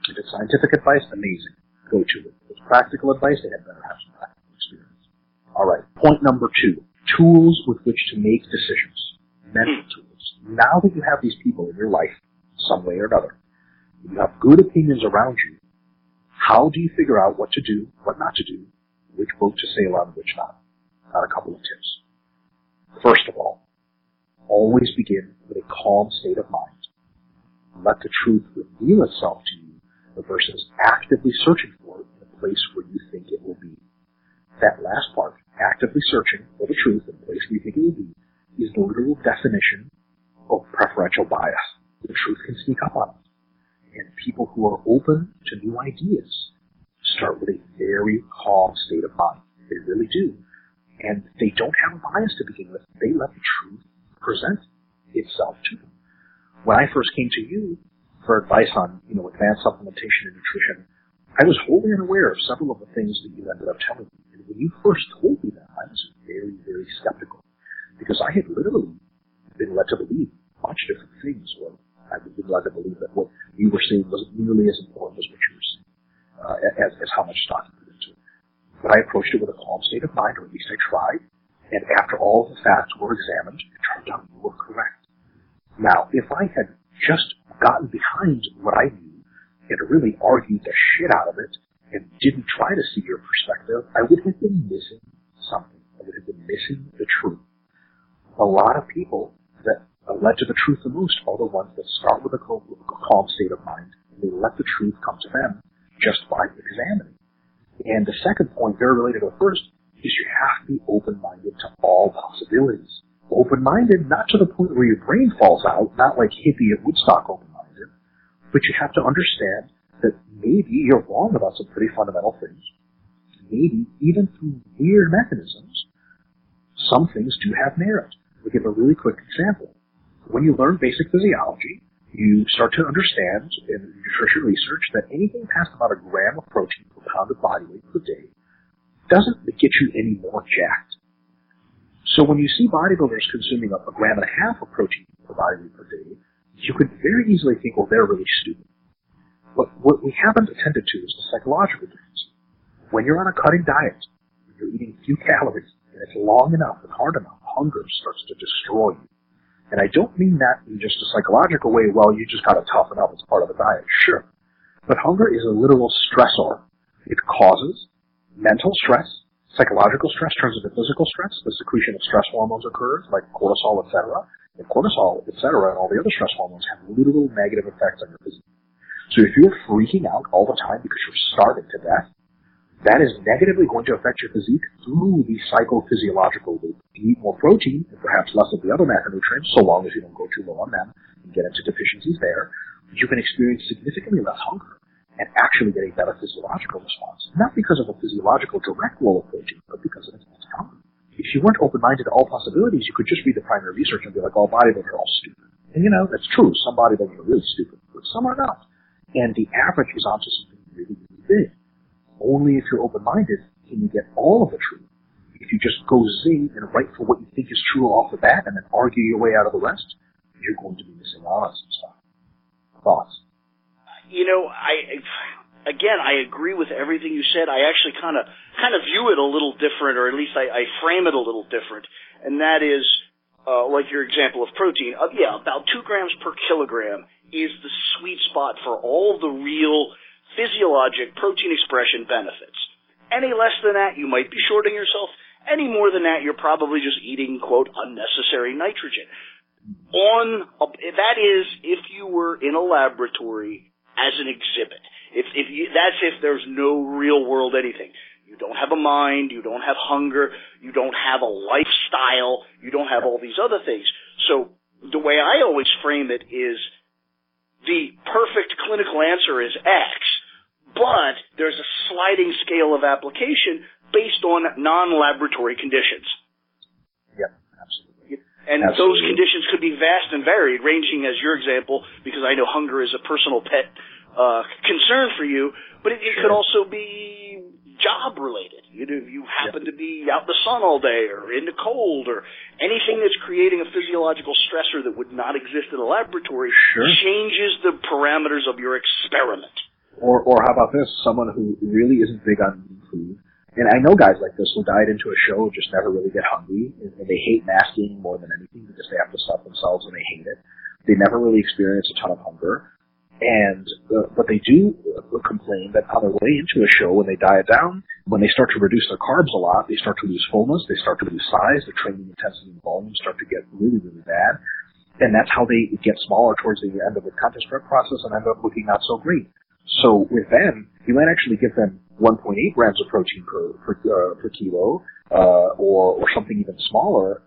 if it's scientific advice, amazing. Go to it. If it's practical advice, they had better have some practical experience. Alright. Point number two. Tools with which to make decisions. Mental hmm. tools. Now that you have these people in your life, some way or another. You have good opinions around you. How do you figure out what to do, what not to do, which boat to sail on, which not? A couple of tips. First of all, always begin with a calm state of mind. Let the truth reveal itself to you versus actively searching for it in a place where you think it will be. That last part, actively searching for the truth in a place where you think it will be, is the literal definition of preferential bias the truth can sneak up on us. And people who are open to new ideas start with a very calm state of mind. They really do. And they don't have a bias to begin with. They let the truth present itself to them. When I first came to you for advice on, you know, advanced supplementation and nutrition, I was wholly unaware of several of the things that you ended up telling me. And when you first told me that, I was very, very skeptical. Because I had literally been led to believe much different things. Well, I would be glad to believe that what you were seeing wasn't nearly as important as what you were seeing, uh, as, as how much stock you put into it. But I approached it with a calm state of mind, or at least I tried, and after all the facts were examined, it turned out you were correct. Now, if I had just gotten behind what I knew and really argued the shit out of it and didn't try to see your perspective, I would have been missing something. I would have been missing the truth. A lot of people that led to the truth the most are the ones that start with a calm state of mind and they let the truth come to them just by examining. And the second point, very related to the first, is you have to be open-minded to all possibilities. Open-minded, not to the point where your brain falls out, not like hippie at Woodstock open-minded, but you have to understand that maybe you're wrong about some pretty fundamental things. Maybe even through weird mechanisms, some things do have merit. We'll give a really quick example when you learn basic physiology, you start to understand in nutrition research that anything past about a gram of protein per pound of body weight per day doesn't get you any more jacked. So when you see bodybuilders consuming a, a gram and a half of protein per body weight per day, you could very easily think, well, they're really stupid. But what we haven't attended to is the psychological difference. When you're on a cutting diet, you're eating few calories, and it's long enough and hard enough, hunger starts to destroy you. And I don't mean that in just a psychological way, well, you just gotta toughen up, as part of the diet. Sure. But hunger is a literal stressor. It causes mental stress, psychological stress turns into physical stress, the secretion of stress hormones occurs, like cortisol, etc. And cortisol, etc., and all the other stress hormones have literal negative effects on your physique. So if you're freaking out all the time because you're starving to death, that is negatively going to affect your physique through the psychophysiological loop. You eat more protein and perhaps less of the other macronutrients, so long as you don't go too low on them and get into deficiencies there, you can experience significantly less hunger. and actually get a better physiological response. Not because of a physiological direct role of protein, but because of its mentality. If you weren't open-minded to all possibilities, you could just read the primary research and be like, all bodybuilders are all stupid. And you know, that's true. Some bodybuilders are really stupid, but some are not. And the average is onto something really, really big. Only if you're open-minded can you get all of the truth. If you just go zing and write for what you think is true off the bat and then argue your way out of the rest, you're going to be missing out on some stuff. Thoughts? You know, I again, I agree with everything you said. I actually kind of kind of view it a little different, or at least I, I frame it a little different, and that is uh, like your example of protein. Uh, yeah, about two grams per kilogram is the sweet spot for all the real physiologic protein expression benefits. Any less than that, you might be shorting yourself. Any more than that, you're probably just eating quote unnecessary nitrogen. On a, that is if you were in a laboratory as an exhibit. If, if you, that's if there's no real world anything. You don't have a mind, you don't have hunger, you don't have a lifestyle, you don't have all these other things. So the way I always frame it is the perfect clinical answer is X, but there's a sliding scale of application based on non-laboratory conditions. Yep, absolutely. And absolutely. those conditions could be vast and varied, ranging as your example, because I know hunger is a personal pet uh, concern for you, but it, it sure. could also be job related. You know, you happen to be out in the sun all day or in the cold or anything that's creating a physiological stressor that would not exist in a laboratory sure. changes the parameters of your experiment. Or, or how about this? Someone who really isn't big on food. And I know guys like this who diet into a show just never really get hungry, and, and they hate masking more than anything because they have to stuff themselves and they hate it. They never really experience a ton of hunger. And uh, but they do uh, complain that on their way into a show, when they diet down, when they start to reduce their carbs a lot, they start to lose fullness, they start to lose size, the training intensity and volume start to get really, really bad. And that's how they get smaller towards the end of the contest prep process and end up looking not so great. So with them, you might actually give them 1.8 grams of protein per per, uh, per kilo, uh, or or something even smaller,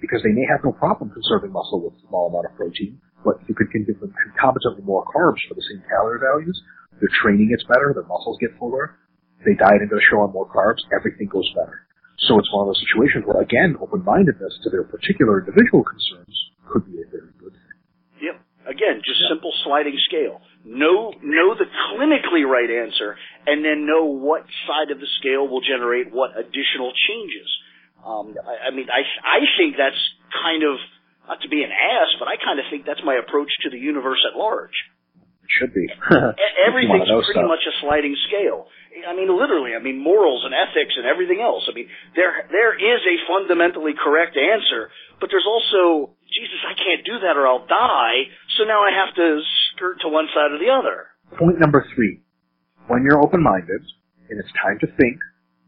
because they may have no problem conserving muscle with a small amount of protein but you could give them concomitantly more carbs for the same calorie values. Their training gets better, their muscles get fuller, they diet into the show on more carbs, everything goes better. So it's one of those situations where, again, open-mindedness to their particular individual concerns could be a very good thing. Yep. Again, just yep. simple sliding scale. Know, know the clinically right answer, and then know what side of the scale will generate what additional changes. Um, I, I mean, I, I think that's kind of not to be an ass, but I kind of think that's my approach to the universe at large. It should be. Everything's pretty stuff. much a sliding scale. I mean, literally. I mean, morals and ethics and everything else. I mean, there there is a fundamentally correct answer, but there's also, Jesus, I can't do that or I'll die. So now I have to skirt to one side or the other. Point number three: when you're open-minded and it's time to think,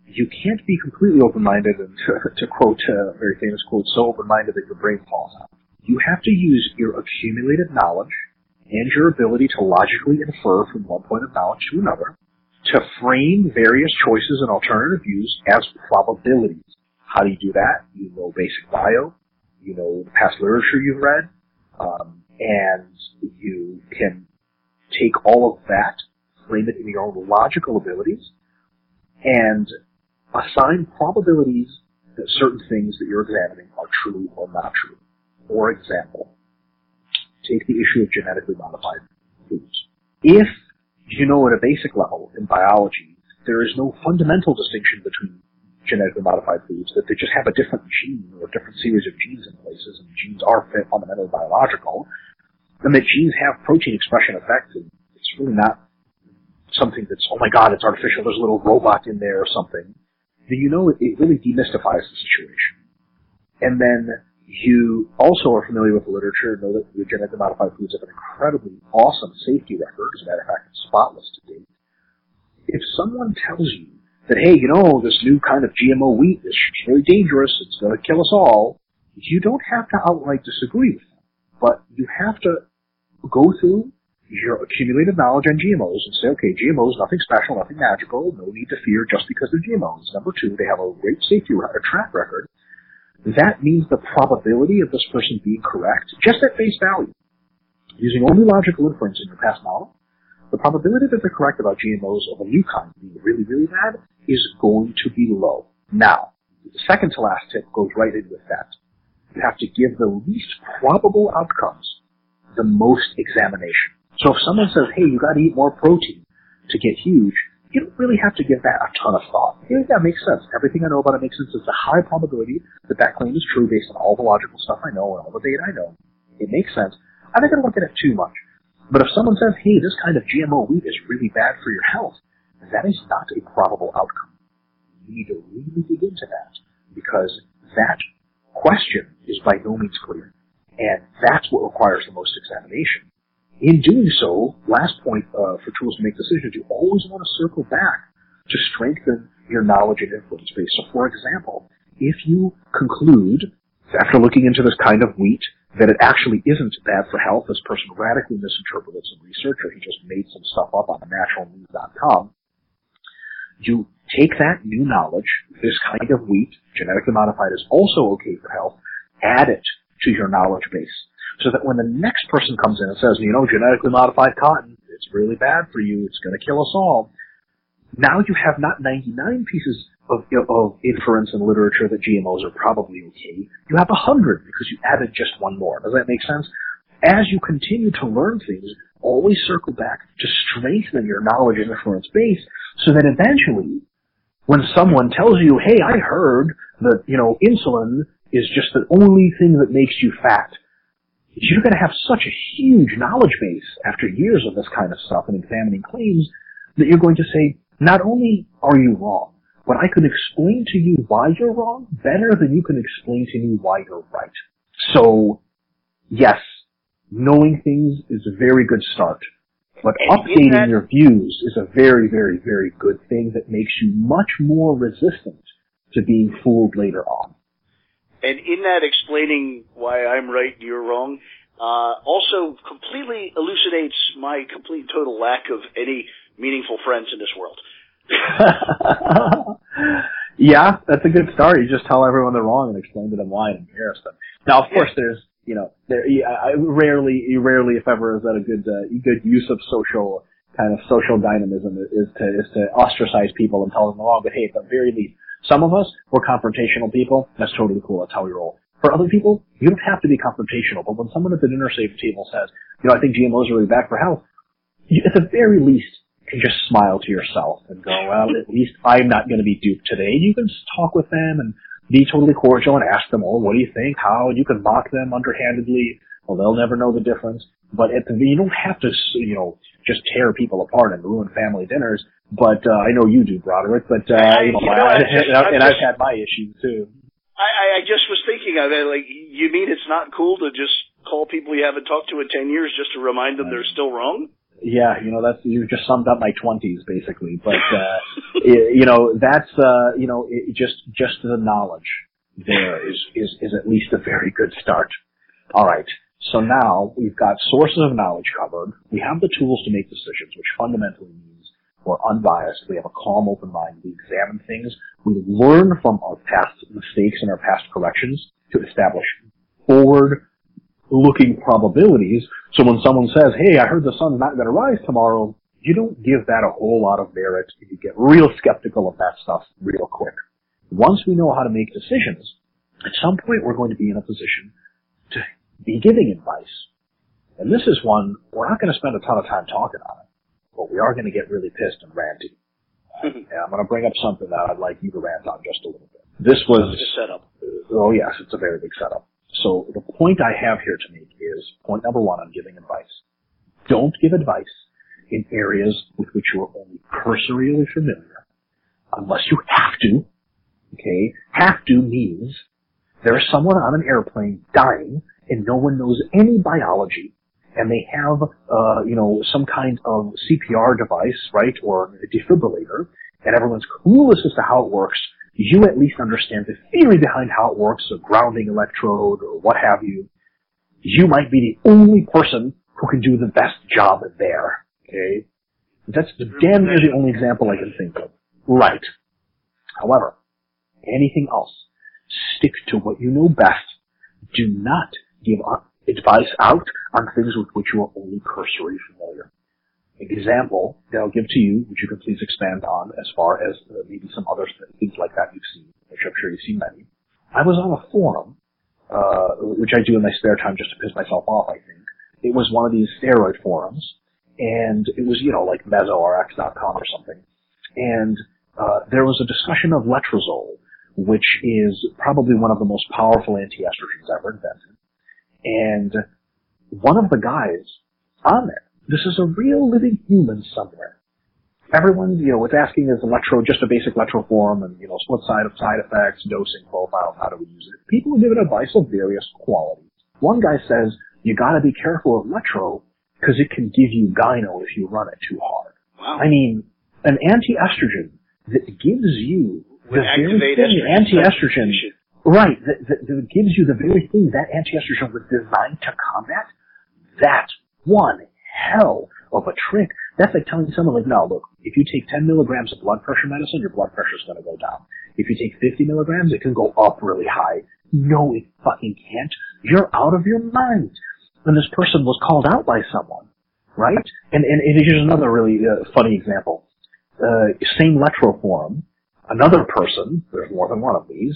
you can't be completely open-minded and to, to quote a very famous quote, so open-minded that your brain falls out. You have to use your accumulated knowledge and your ability to logically infer from one point of knowledge to another to frame various choices and alternative views as probabilities. How do you do that? You know basic bio, you know past literature you've read, um, and you can take all of that, frame it in your own logical abilities, and assign probabilities that certain things that you're examining are true or not true. For example, take the issue of genetically modified foods. If you know at a basic level in biology, there is no fundamental distinction between genetically modified foods, that they just have a different gene or a different series of genes in places, and genes are fundamentally biological, and that genes have protein expression effects, and it's really not something that's, oh my god, it's artificial, there's a little robot in there or something then you know it, it really demystifies the situation. And then you also are familiar with the literature, know that the genetically modified foods have an incredibly awesome safety record. As a matter of fact, it's spotless to date. If someone tells you that, hey, you know, this new kind of GMO wheat is really dangerous, it's going to kill us all, you don't have to outright disagree with them. But you have to go through your accumulated knowledge on GMOs and say, okay, GMOs, nothing special, nothing magical, no need to fear just because they're GMOs. Number two, they have a great safety record, a track record. That means the probability of this person being correct, just at face value, using only logical inference in your past model, the probability that they're correct about GMOs of a new kind being really, really bad is going to be low. Now, the second to last tip goes right in with that. You have to give the least probable outcomes the most examination. So if someone says, hey, you gotta eat more protein to get huge, you don't really have to give that a ton of thought. Yeah, that makes sense. Everything I know about it makes sense. It's a high probability that that claim is true based on all the logical stuff I know and all the data I know. It makes sense. I'm not going to look at it too much. But if someone says, hey, this kind of GMO wheat is really bad for your health, that is not a probable outcome. You need to really dig into that because that question is by no means clear. And that's what requires the most examination. In doing so, last point uh, for tools to make decisions, you always want to circle back to strengthen your knowledge and influence base. So, for example, if you conclude, after looking into this kind of wheat, that it actually isn't bad for health, this person radically misinterpreted some research or he just made some stuff up on the naturalnews.com, you take that new knowledge, this kind of wheat, genetically modified is also okay for health, add it to your knowledge base so that when the next person comes in and says, you know, genetically modified cotton, it's really bad for you, it's to kill us all. Now you have not 99 pieces of, of inference and literature that GMOs are probably okay. You have 100 because you added just one more. Does that make sense? As you continue to learn things, always circle back to strengthen your knowledge and influence base so that eventually when someone tells you, hey, I heard that, you know, insulin is just the only thing that makes you fat you're going to have such a huge knowledge base after years of this kind of stuff and examining claims that you're going to say, not only are you wrong, but I can explain to you why you're wrong better than you can explain to me why you're right. So, yes, knowing things is a very good start. But updating that, your views is a very, very, very good thing that makes you much more resistant to being fooled later on. And in that explaining why I'm right and you're wrong, uh, also completely elucidates my complete total lack of any meaningful friends in this world. yeah, that's a good start. You just tell everyone they're wrong and explain to them why and embarrass them. Now, of course, there's you know, there I rarely, rarely, if ever, is that a good uh, good use of social kind of social dynamism is to is to ostracize people and tell them they're wrong. But hey, at the very least, some of us, we're confrontational people. That's totally cool. That's how we roll. For other people, you don't have to be confrontational, but when someone at the dinner safe table says, you know, I think GMOs are really bad for health, you, at the very least, can just smile to yourself and go, well, at least I'm not going to be duped today. You can talk with them and be totally cordial and ask them, oh, what do you think? How? You can mock them underhandedly. Well, they'll never know the difference. But at the, you don't have to, you know, just tear people apart and ruin family dinners. But uh, I know you do, Broderick. But uh, you know, you know I, just, and I've had my issues too. I, I just was thinking of it. Like, you mean it's not cool to just call people you haven't talked to in ten years just to remind them they're still wrong? Yeah, you know that's you just summed up my twenties basically. But uh, it, you know that's uh, you know it, just just the knowledge there is is is at least a very good start. All right. So now we've got sources of knowledge covered. We have the tools to make decisions, which fundamentally means we're unbiased. We have a calm, open mind. We examine things. We learn from our past mistakes and our past corrections to establish forward looking probabilities. So when someone says, hey, I heard the sun's not going to rise tomorrow, you don't give that a whole lot of merit. You get real skeptical of that stuff real quick. Once we know how to make decisions, at some point we're going to be in a position to be giving advice. And this is one we're not going to spend a ton of time talking on it but we are going to get really pissed and ranty. Mm-hmm. and I'm going to bring up something that I'd like you to rant on just a little bit. This was a setup. Oh yes, it's a very big setup. So the point I have here to make is point number one on giving advice. Don't give advice in areas with which you are only cursorily familiar, unless you have to. Okay, have to means there is someone on an airplane dying and no one knows any biology and they have, uh, you know, some kind of CPR device, right, or a defibrillator, and everyone's clueless as to how it works, you at least understand the theory behind how it works, a grounding electrode or what have you. You might be the only person who can do the best job there. Okay? That's damn near the only example I can think of. Right. However, anything else, stick to what you know best. Do not give advice out on things with which you are only cursory familiar. Example that I'll give to you, which you can please expand on as far as uh, maybe some other things like that you've seen, which I'm sure you've seen many. I was on a forum, uh, which I do in my spare time just to piss myself off, I think. It was one of these steroid forums, and it was, you know, like mesorx.com or something. And uh, there was a discussion of letrozole, which is probably one of the most powerful anti-estrogens ever invented. And one of the guys on there, this is a real living human somewhere. Everyone, you know, was asking is electro just a basic electro form and, you know, what side of side effects, dosing profiles, how do we use it? People give it advice of various qualities. One guy says, you gotta be careful of Letro because it can give you gyno if you run it too hard. Wow. I mean, an anti-estrogen that gives you the very thing anti-estrogen, right, that, that, that gives you the very thing that anti-estrogen was designed to combat, that's one hell of a trick. That's like telling someone like, no, look, if you take 10 milligrams of blood pressure medicine, your blood pressure is going to go down. If you take 50 milligrams, it can go up really high. No, it fucking can't. You're out of your mind. And this person was called out by someone, right? And, and, and here's another really uh, funny example. Uh, same Letro forum, another person, there's more than one of these,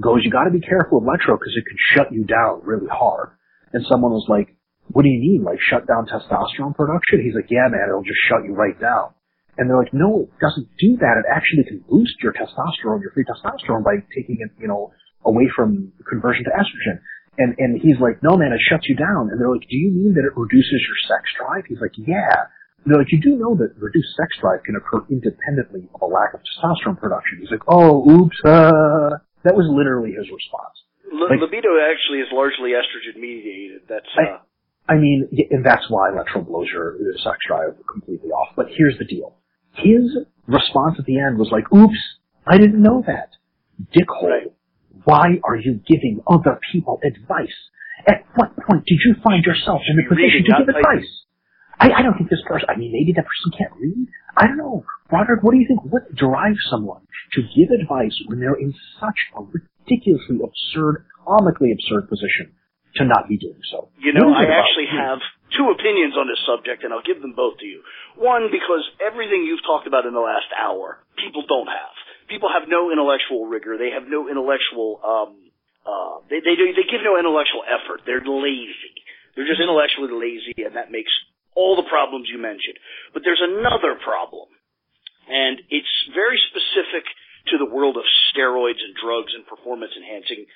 goes, you gotta be careful with Letro because it could shut you down really hard. And someone was like, what do you mean, like shut down testosterone production? He's like, yeah man, it'll just shut you right down. And they're like, no, it doesn't do that. It actually can boost your testosterone, your free testosterone by taking it, you know, away from conversion to estrogen. And, and he's like, no man, it shuts you down. And they're like, do you mean that it reduces your sex drive? He's like, yeah. And they're like, you do know that reduced sex drive can occur independently of a lack of testosterone production. He's like, oh, oops, uh, that was literally his response. L- like, libido actually is largely estrogen mediated. That's, uh... I, I mean, and that's why Letro blows your uh, sex drive completely off. But here's the deal. His response at the end was like, oops, I didn't know that. Dickhole. Right. Why are you giving other people advice? At what point did you find yourself in the position to give advice? I, I don't think this person, I mean, maybe that person can't read. I don't know. Broderick, what do you think? What drives someone to give advice when they're in such a ridiculously absurd, comically absurd position to not be doing so? You know, I actually have two opinions on this subject, and I'll give them both to you. One, because everything you've talked about in the last hour, people don't have people have no intellectual rigor. They have no intellectual, um, uh, they, they, they give no intellectual effort. They're lazy. They're just intellectually lazy and that makes all the problems you mentioned. But there's another problem and it's very specific to the world of steroids and drugs and performance enhancing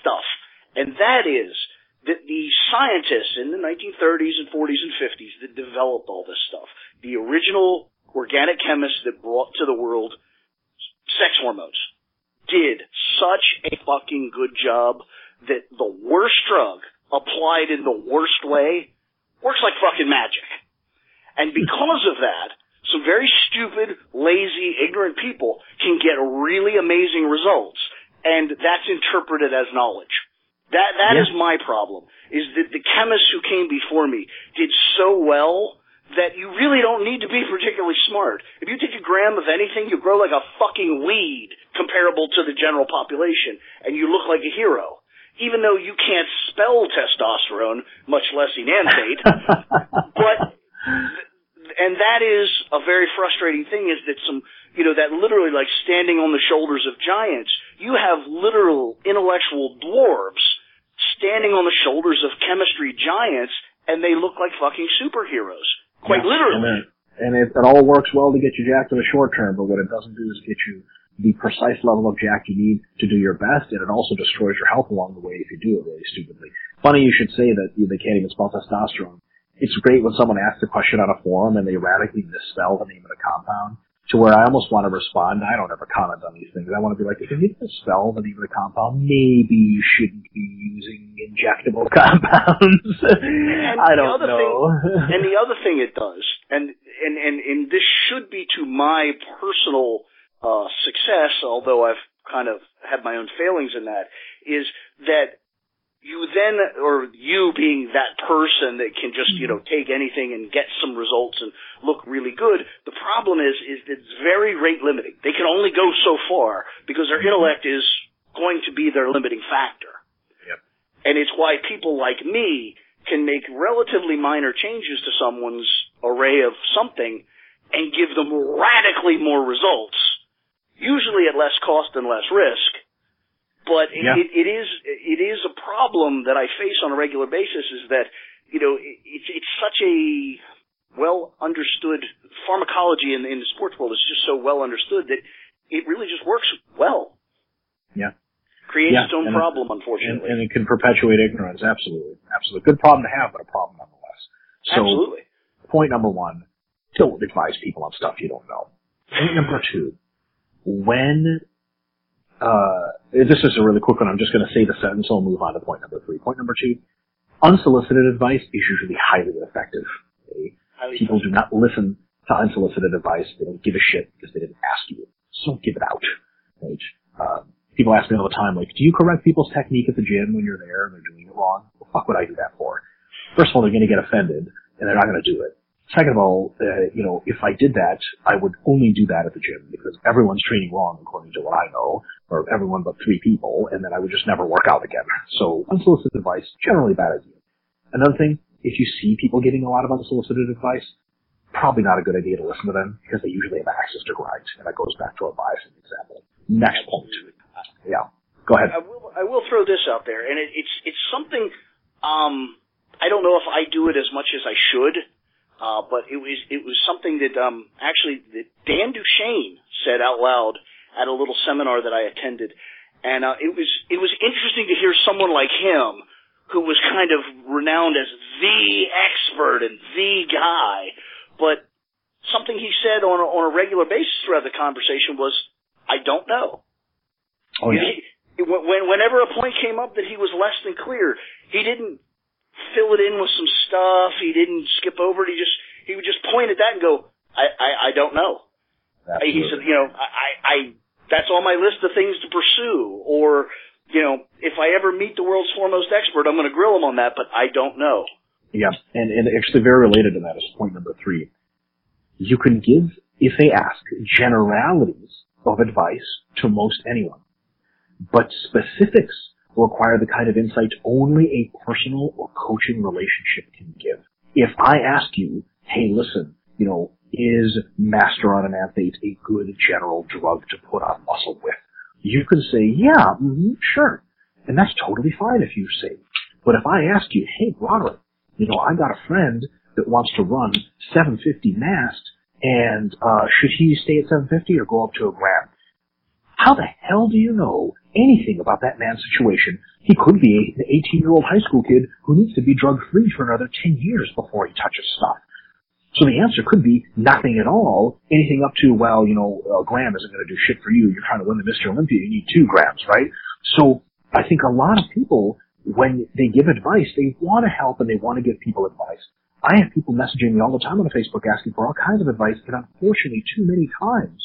stuff. And that is that the scientists in the 1930s and 40s and 50s that developed all this stuff, the original organic chemists that brought to the world sex hormones did such a fucking good job that the worst drug applied in the worst way works like fucking magic. And because of that, some very stupid, lazy, ignorant people can get really amazing results, and that's interpreted as knowledge. That that yeah. is my problem. Is that the chemists who came before me did so well that you really don't need to be particularly smart. If you take a gram of anything, you grow like a fucking weed comparable to the general population, and you look like a hero. Even though you can't spell testosterone, much less enanthate, but, and that is a very frustrating thing is that some, you know, that literally like standing on the shoulders of giants, you have literal intellectual dwarves standing on the shoulders of chemistry giants, and they look like fucking superheroes. Quite yeah. literally. And, then, and it, it all works well to get you jacked in the short term, but what it doesn't do is get you the precise level of jack you need to do your best, and it also destroys your health along the way if you do it really stupidly. Funny you should say that they can't even spell testosterone. It's great when someone asks a question on a forum and they radically misspell the name of the compound to where I almost want to respond. I don't ever comment on these things. I want to be like, if you need to spell the name of the compound, maybe you shouldn't be using injectable compounds. I don't know. Thing, and the other thing it does, and, and, and, and this should be to my personal, uh, success, although I've kind of had my own failings in that, is that you then, or you being that person that can just, you mm-hmm. know, take anything and get some results and look really good, the problem is, is that it's very rate limiting. They can only go so far because their mm-hmm. intellect is going to be their limiting factor. Yep. And it's why people like me can make relatively minor changes to someone's array of something and give them radically more results, usually at less cost and less risk. But yeah. it, it is it is a problem that I face on a regular basis. Is that you know it, it's it's such a well understood pharmacology in, in the sports world is just so well understood that it really just works well. Yeah. Creates yeah. its own problem, it, unfortunately. And, and, it can perpetuate ignorance. Absolutely. Absolutely. Good problem to have, but a problem nonetheless. So, Absolutely. Point number one, don't advise people on stuff you don't know. Point number two, when uh, this is a really quick one. I'm just going to say the sentence. I'll move on to point number three. Point number two: unsolicited advice is usually highly effective. Highly People effective. do not listen to unsolicited advice. They don't give a shit because they didn't ask you. So don't give it out. Right? Uh, people ask me all the time, like, do you correct people's technique at the gym when you're there and they're doing it wrong? What the fuck would I do that for? First of all, they're going to get offended and they're not going to do it. Second of all, uh, you know, if I did that, I would only do that at the gym because everyone's training wrong according to what I know, or everyone but three people, and then I would just never work out again. So unsolicited advice, generally bad idea. Another thing, if you see people getting a lot of unsolicited advice, probably not a good idea to listen to them because they usually have access to grind, and that goes back to our bias example. Next point. Yeah. Go ahead. I will, I will throw this out there, and it, it's, it's something, um, I don't know if I do it as much as I should, uh, but it was it was something that um, actually that Dan Duchaine said out loud at a little seminar that I attended, and uh, it was it was interesting to hear someone like him, who was kind of renowned as the expert and the guy, but something he said on a, on a regular basis throughout the conversation was, "I don't know." Oh yeah. He, when, whenever a point came up that he was less than clear, he didn't fill it in with some stuff. He didn't skip over it. He just he would just point at that and go, I I, I don't know. Absolutely. He said, you know, I I that's on my list of things to pursue. Or you know, if I ever meet the world's foremost expert, I'm going to grill him on that, but I don't know. Yeah, and and actually very related to that is point number three. You can give, if they ask, generalities of advice to most anyone, but specifics require the kind of insight only a personal or coaching relationship can give. If I ask you, hey, listen, you know, is masteronidase a good general drug to put on muscle with? You can say, yeah, mm-hmm, sure. And that's totally fine if you say. But if I ask you, hey, Robert, you know, I got a friend that wants to run 750 mast, and uh, should he stay at 750 or go up to a gram? How the hell do you know anything about that man's situation. He could be an 18 year old high school kid who needs to be drug free for another 10 years before he touches stuff. So the answer could be nothing at all. Anything up to, well, you know, a gram isn't going to do shit for you. You're trying to win the Mr. Olympia. You need two grams, right? So I think a lot of people, when they give advice, they want to help and they want to give people advice. I have people messaging me all the time on Facebook asking for all kinds of advice, and unfortunately, too many times,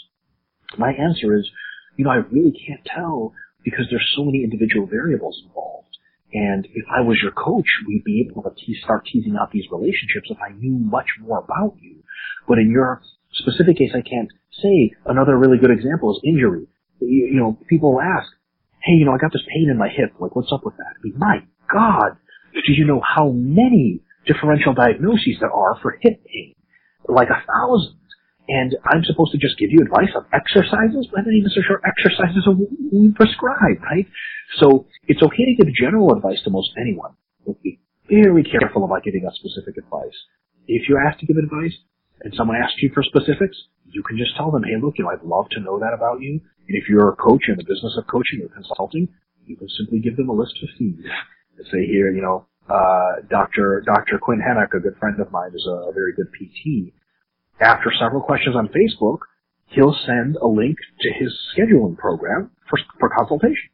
my answer is, you know, I really can't tell because there's so many individual variables involved. And if I was your coach, we'd be able to te- start teasing out these relationships if I knew much more about you. But in your specific case, I can't say. Another really good example is injury. You, you know, people ask, hey, you know, I got this pain in my hip. Like, what's up with that? I mean, my God, do you know how many differential diagnoses there are for hip pain? Like a thousand and I'm supposed to just give you advice on exercises, but I'm not even so sure exercises are we prescribe, right? So it's okay to give general advice to most anyone, but be very careful about giving us specific advice. If you're asked to give advice and someone asks you for specifics, you can just tell them, hey, look, you know, I'd love to know that about you. And if you're a coach in the business of coaching or consulting, you can simply give them a list of fees. And say here, you know, uh, Dr. Dr. Quinn Henoch, a good friend of mine, is a, a very good PT after several questions on Facebook, he'll send a link to his scheduling program for, for consultation.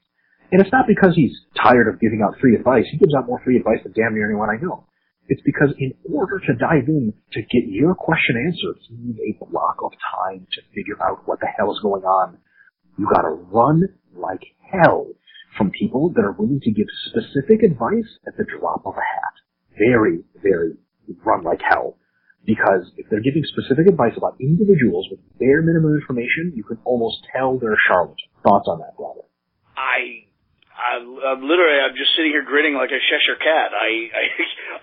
And it's not because he's tired of giving out free advice. He gives out more free advice than damn near anyone I know. It's because in order to dive in to get your question answered, you need a block of time to figure out what the hell is going on. You gotta run like hell from people that are willing to give specific advice at the drop of a hat. Very, very run like hell. Because if they're giving specific advice about individuals with bare minimum information, you can almost tell they're a charlatan. Thoughts on that, Robert? I, I, I'm literally, I'm just sitting here grinning like a Cheshire cat. I, I,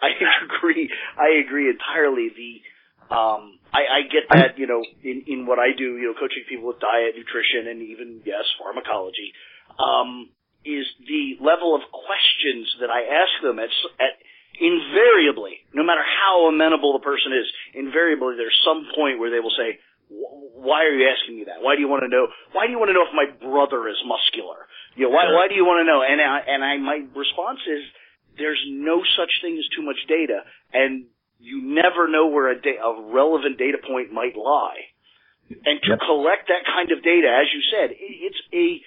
I agree. I agree entirely. The, Um, I, I get that, you know, in, in what I do, you know, coaching people with diet, nutrition, and even, yes, pharmacology, um, is the level of questions that I ask them at, at invariably, no matter how amenable the person is, invariably there's some point where they will say, why are you asking me that? Why do you want to know? Why do you want to know if my brother is muscular? You know, why, why do you want to know? And I, and I, my response is, there's no such thing as too much data, and you never know where a, da- a relevant data point might lie. And to collect that kind of data, as you said, it's a,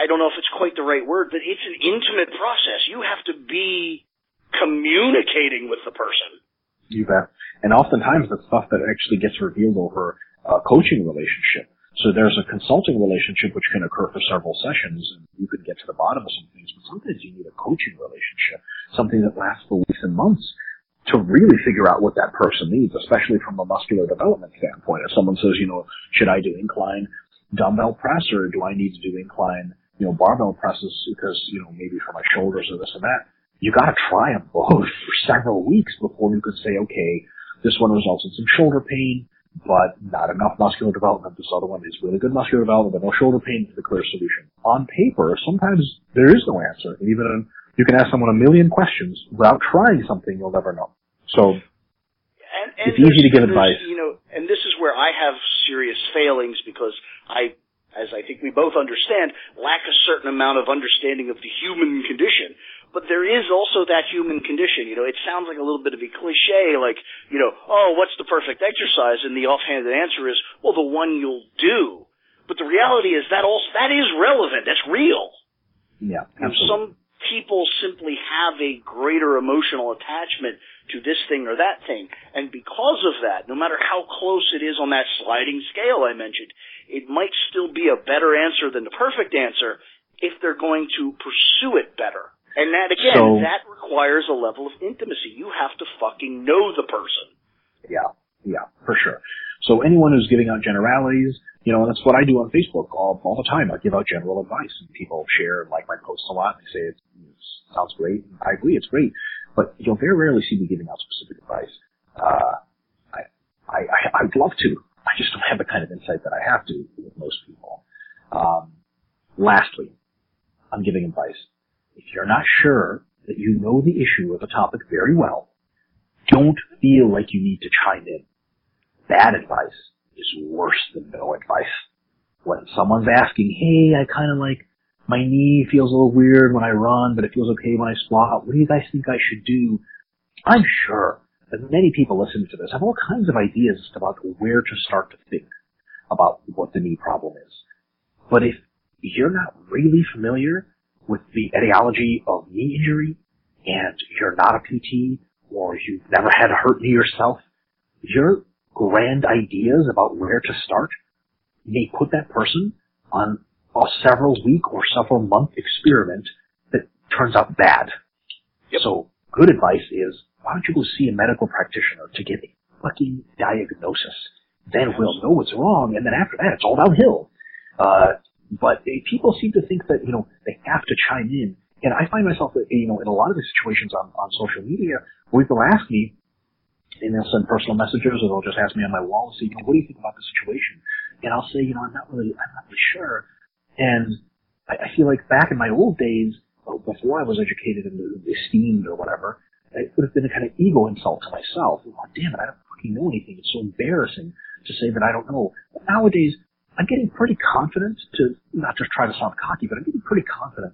I don't know if it's quite the right word, but it's an intimate process. You have to be communicating with the person. You bet. And oftentimes the stuff that actually gets revealed over a coaching relationship. So there's a consulting relationship which can occur for several sessions and you can get to the bottom of some things, but sometimes you need a coaching relationship, something that lasts for weeks and months to really figure out what that person needs, especially from a muscular development standpoint. If someone says, you know, should I do incline dumbbell press or do I need to do incline, you know, barbell presses because, you know, maybe for my shoulders or this and that, you gotta try them both for several weeks before you can say, okay, this one results in some shoulder pain, but not enough muscular development. This other one is really good muscular development, but no shoulder pain is the clear solution. On paper, sometimes there is no answer. Even if you can ask someone a million questions without trying something you'll never know. So and, and it's easy to give advice. You know, and this is where I have serious failings because I, as I think we both understand, lack a certain amount of understanding of the human condition. But there is also that human condition. You know, it sounds like a little bit of a cliche, like, you know, oh, what's the perfect exercise? And the offhanded answer is, well, the one you'll do. But the reality is that also, that is relevant. That's real. Yeah. Absolutely. And some people simply have a greater emotional attachment to this thing or that thing. And because of that, no matter how close it is on that sliding scale I mentioned, it might still be a better answer than the perfect answer if they're going to pursue it better. And that again, so, that requires a level of intimacy. You have to fucking know the person. Yeah, yeah, for sure. So anyone who's giving out generalities, you know, that's what I do on Facebook all, all the time. I give out general advice and people share and like my posts a lot. They say it, it sounds great. I agree, it's great. But you'll very rarely see me giving out specific advice. Uh, I, I, I, would love to. I just don't have the kind of insight that I have to with most people. Um, lastly, I'm giving advice. If you're not sure that you know the issue or the topic very well, don't feel like you need to chime in. Bad advice is worse than no advice. When someone's asking, hey, I kind of like, my knee feels a little weird when I run, but it feels okay when I squat. What do you guys think I should do? I'm sure that many people listening to this have all kinds of ideas about where to start to think about what the knee problem is. But if you're not really familiar with the etiology of knee injury and you're not a PT or you've never had a hurt knee yourself, your grand ideas about where to start may put that person on a several week or several month experiment that turns out bad. Yep. So good advice is why don't you go see a medical practitioner to get a fucking diagnosis? Then we'll know what's wrong, and then after that, it's all downhill. Uh, but uh, people seem to think that you know they have to chime in, and I find myself, uh, you know, in a lot of the situations on on social media where people ask me, and they'll send personal messages, or they'll just ask me on my wall, and say, you know, what do you think about the situation? And I'll say, you know, I'm not really, I'm not really sure. And I, I feel like back in my old days, before I was educated and esteemed or whatever, it would have been a kind of ego insult to myself. Oh, damn it, I don't fucking know anything. It's so embarrassing to say that I don't know. But nowadays, I'm getting pretty confident to not just try to sound cocky, but I'm getting pretty confident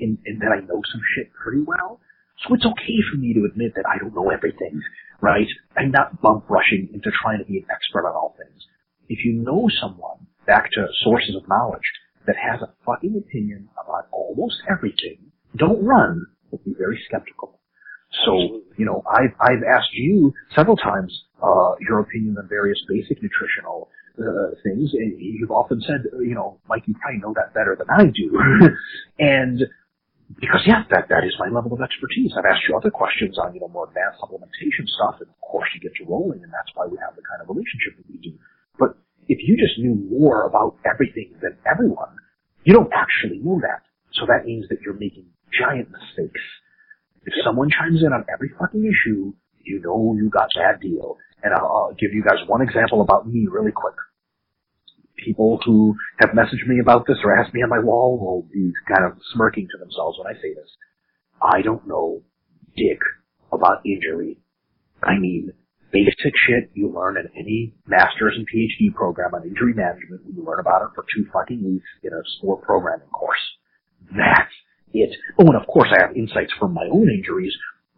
in, in that I know some shit pretty well. So it's okay for me to admit that I don't know everything, right? I'm not bump rushing into trying to be an expert on all things. If you know someone, back to sources of knowledge, that has a fucking opinion about almost everything, don't run, but be very skeptical. So, you know, I've, I've asked you several times, uh, your opinion on various basic nutritional, uh, things, you've often said, you know, Mike, you probably know that better than I do. and because yeah, that, that is my level of expertise. I've asked you other questions on, you know, more advanced supplementation stuff, and of course you get you rolling, and that's why we have the kind of relationship that we do. But if you just knew more about everything than everyone, you don't actually know that. So that means that you're making giant mistakes. If someone chimes in on every fucking issue, you know you got bad deal. And I'll, I'll give you guys one example about me really quick. People who have messaged me about this or asked me on my wall will be kind of smirking to themselves when I say this. I don't know dick about injury. I mean, basic shit you learn in any master's and PhD program on injury management. You learn about it for two fucking weeks in a sport programming course. That's it. Oh, and of course I have insights from my own injuries,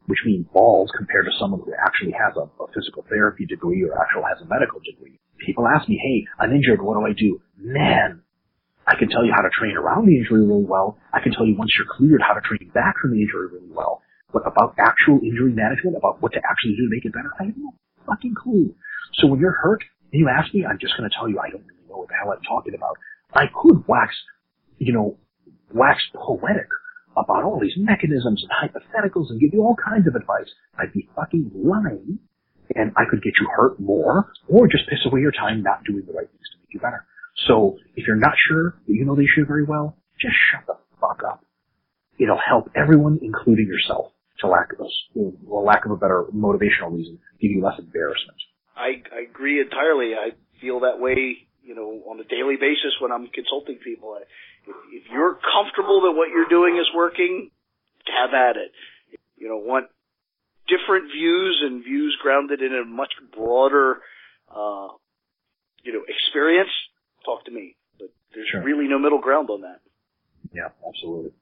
which mean balls compared to someone who actually has a, a physical therapy degree or actually has a medical degree. People ask me, hey, I'm injured, what do I do? Man, I can tell you how to train around the injury really well. I can tell you once you're cleared how to train back from the injury really well. But about actual injury management, about what to actually do to make it better, I have no fucking clue. So when you're hurt and you ask me, I'm just going to tell you I don't really know what the hell I'm talking about. I could wax, you know, wax poetic about all these mechanisms and hypotheticals and give you all kinds of advice, I'd be fucking lying and I could get you hurt more or just piss away your time not doing the right things to make you better. So if you're not sure that you know the issue very well, just shut the fuck up. It'll help everyone, including yourself, to lack of a, lack of a better motivational reason, give you less embarrassment. I, I agree entirely. I feel that way, you know, on a daily basis when I'm consulting people. If you're comfortable that what you're doing is working, have at it. You know, want different views and views grounded in a much broader, uh, you know, experience, talk to me. But there's sure. really no middle ground on that. Yeah, absolutely.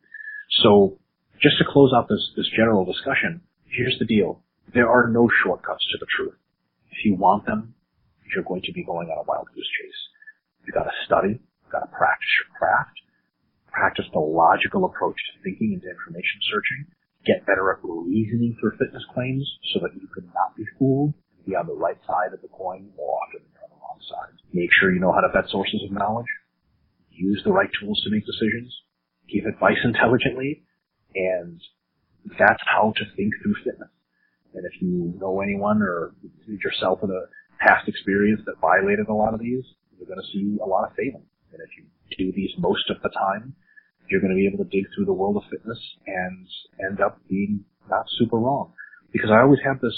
So, just to close out this, this general discussion, here's the deal. There are no shortcuts to the truth. If you want them, you're going to be going on a wild goose chase. You've got to study, you've got to practice your craft, practice the logical approach to thinking and to information searching, get better at reasoning through fitness claims so that you can not be fooled be on the right side of the coin more often than you're on the wrong side. Make sure you know how to vet sources of knowledge. Use the right tools to make decisions. Give advice intelligently. And that's how to think through fitness. And if you know anyone or yourself with a past experience that violated a lot of these, you're going to see a lot of failing. And if you do these most of the time, you're going to be able to dig through the world of fitness and end up being not super wrong. Because I always have this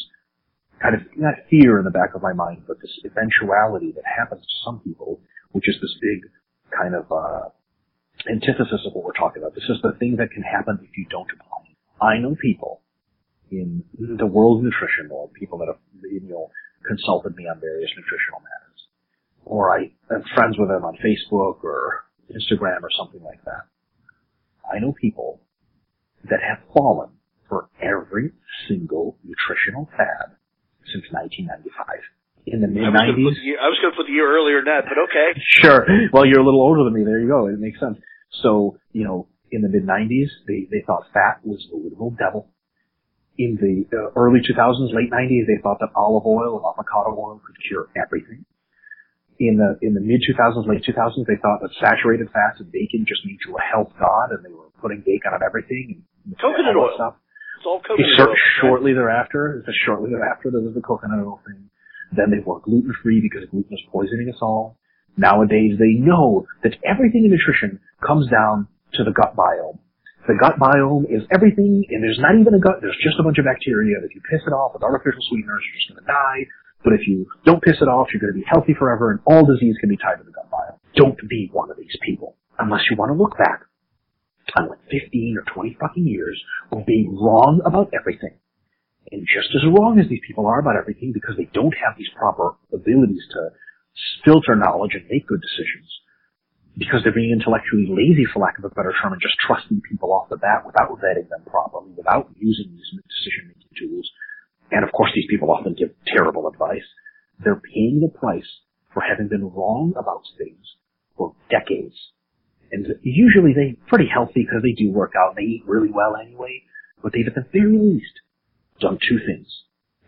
kind of, not fear in the back of my mind, but this eventuality that happens to some people, which is this big kind of, uh, antithesis of what we're talking about. This is the thing that can happen if you don't apply. I know people in the world of nutrition or people that have, you know, consulted me on various nutritional matters. Or I am friends with them on Facebook or Instagram or something like that. I know people that have fallen for every single nutritional fad since 1995. In the mid 90s. I was going to put the year earlier than that, but okay. sure. Well, you're a little older than me. There you go. It makes sense. So, you know, in the mid 90s, they, they thought fat was the literal devil. In the uh, early 2000s, late 90s, they thought that olive oil and avocado oil could cure everything in the in the mid 2000s, late 2000s, they thought that saturated fats and bacon just made you a health god, and they were putting bacon on everything. And coconut oil. Stuff. It's all coconut oil. Shortly thereafter, shortly thereafter, there was the coconut oil thing. Then they were gluten free because gluten was poisoning us all. Nowadays, they know that everything in nutrition comes down to the gut biome. The gut biome is everything, and there's not even a gut, there's just a bunch of bacteria. If you piss it off with artificial sweeteners, you're just gonna die. But if you don't piss it off, you're going to be healthy forever and all disease can be tied to the gut biome. Don't be one of these people unless you want to look back on like 15 or 20 fucking years of being wrong about everything. And just as wrong as these people are about everything because they don't have these proper abilities to filter knowledge and make good decisions, because they're being intellectually lazy, for lack of a better term, and just trusting people off the bat without vetting them properly, without using these decision-making tools, and of course these people often give terrible advice, they're paying the price for having been wrong about things for decades. And usually they're pretty healthy because they do work out and they eat really well anyway, but they've at the very least done two things.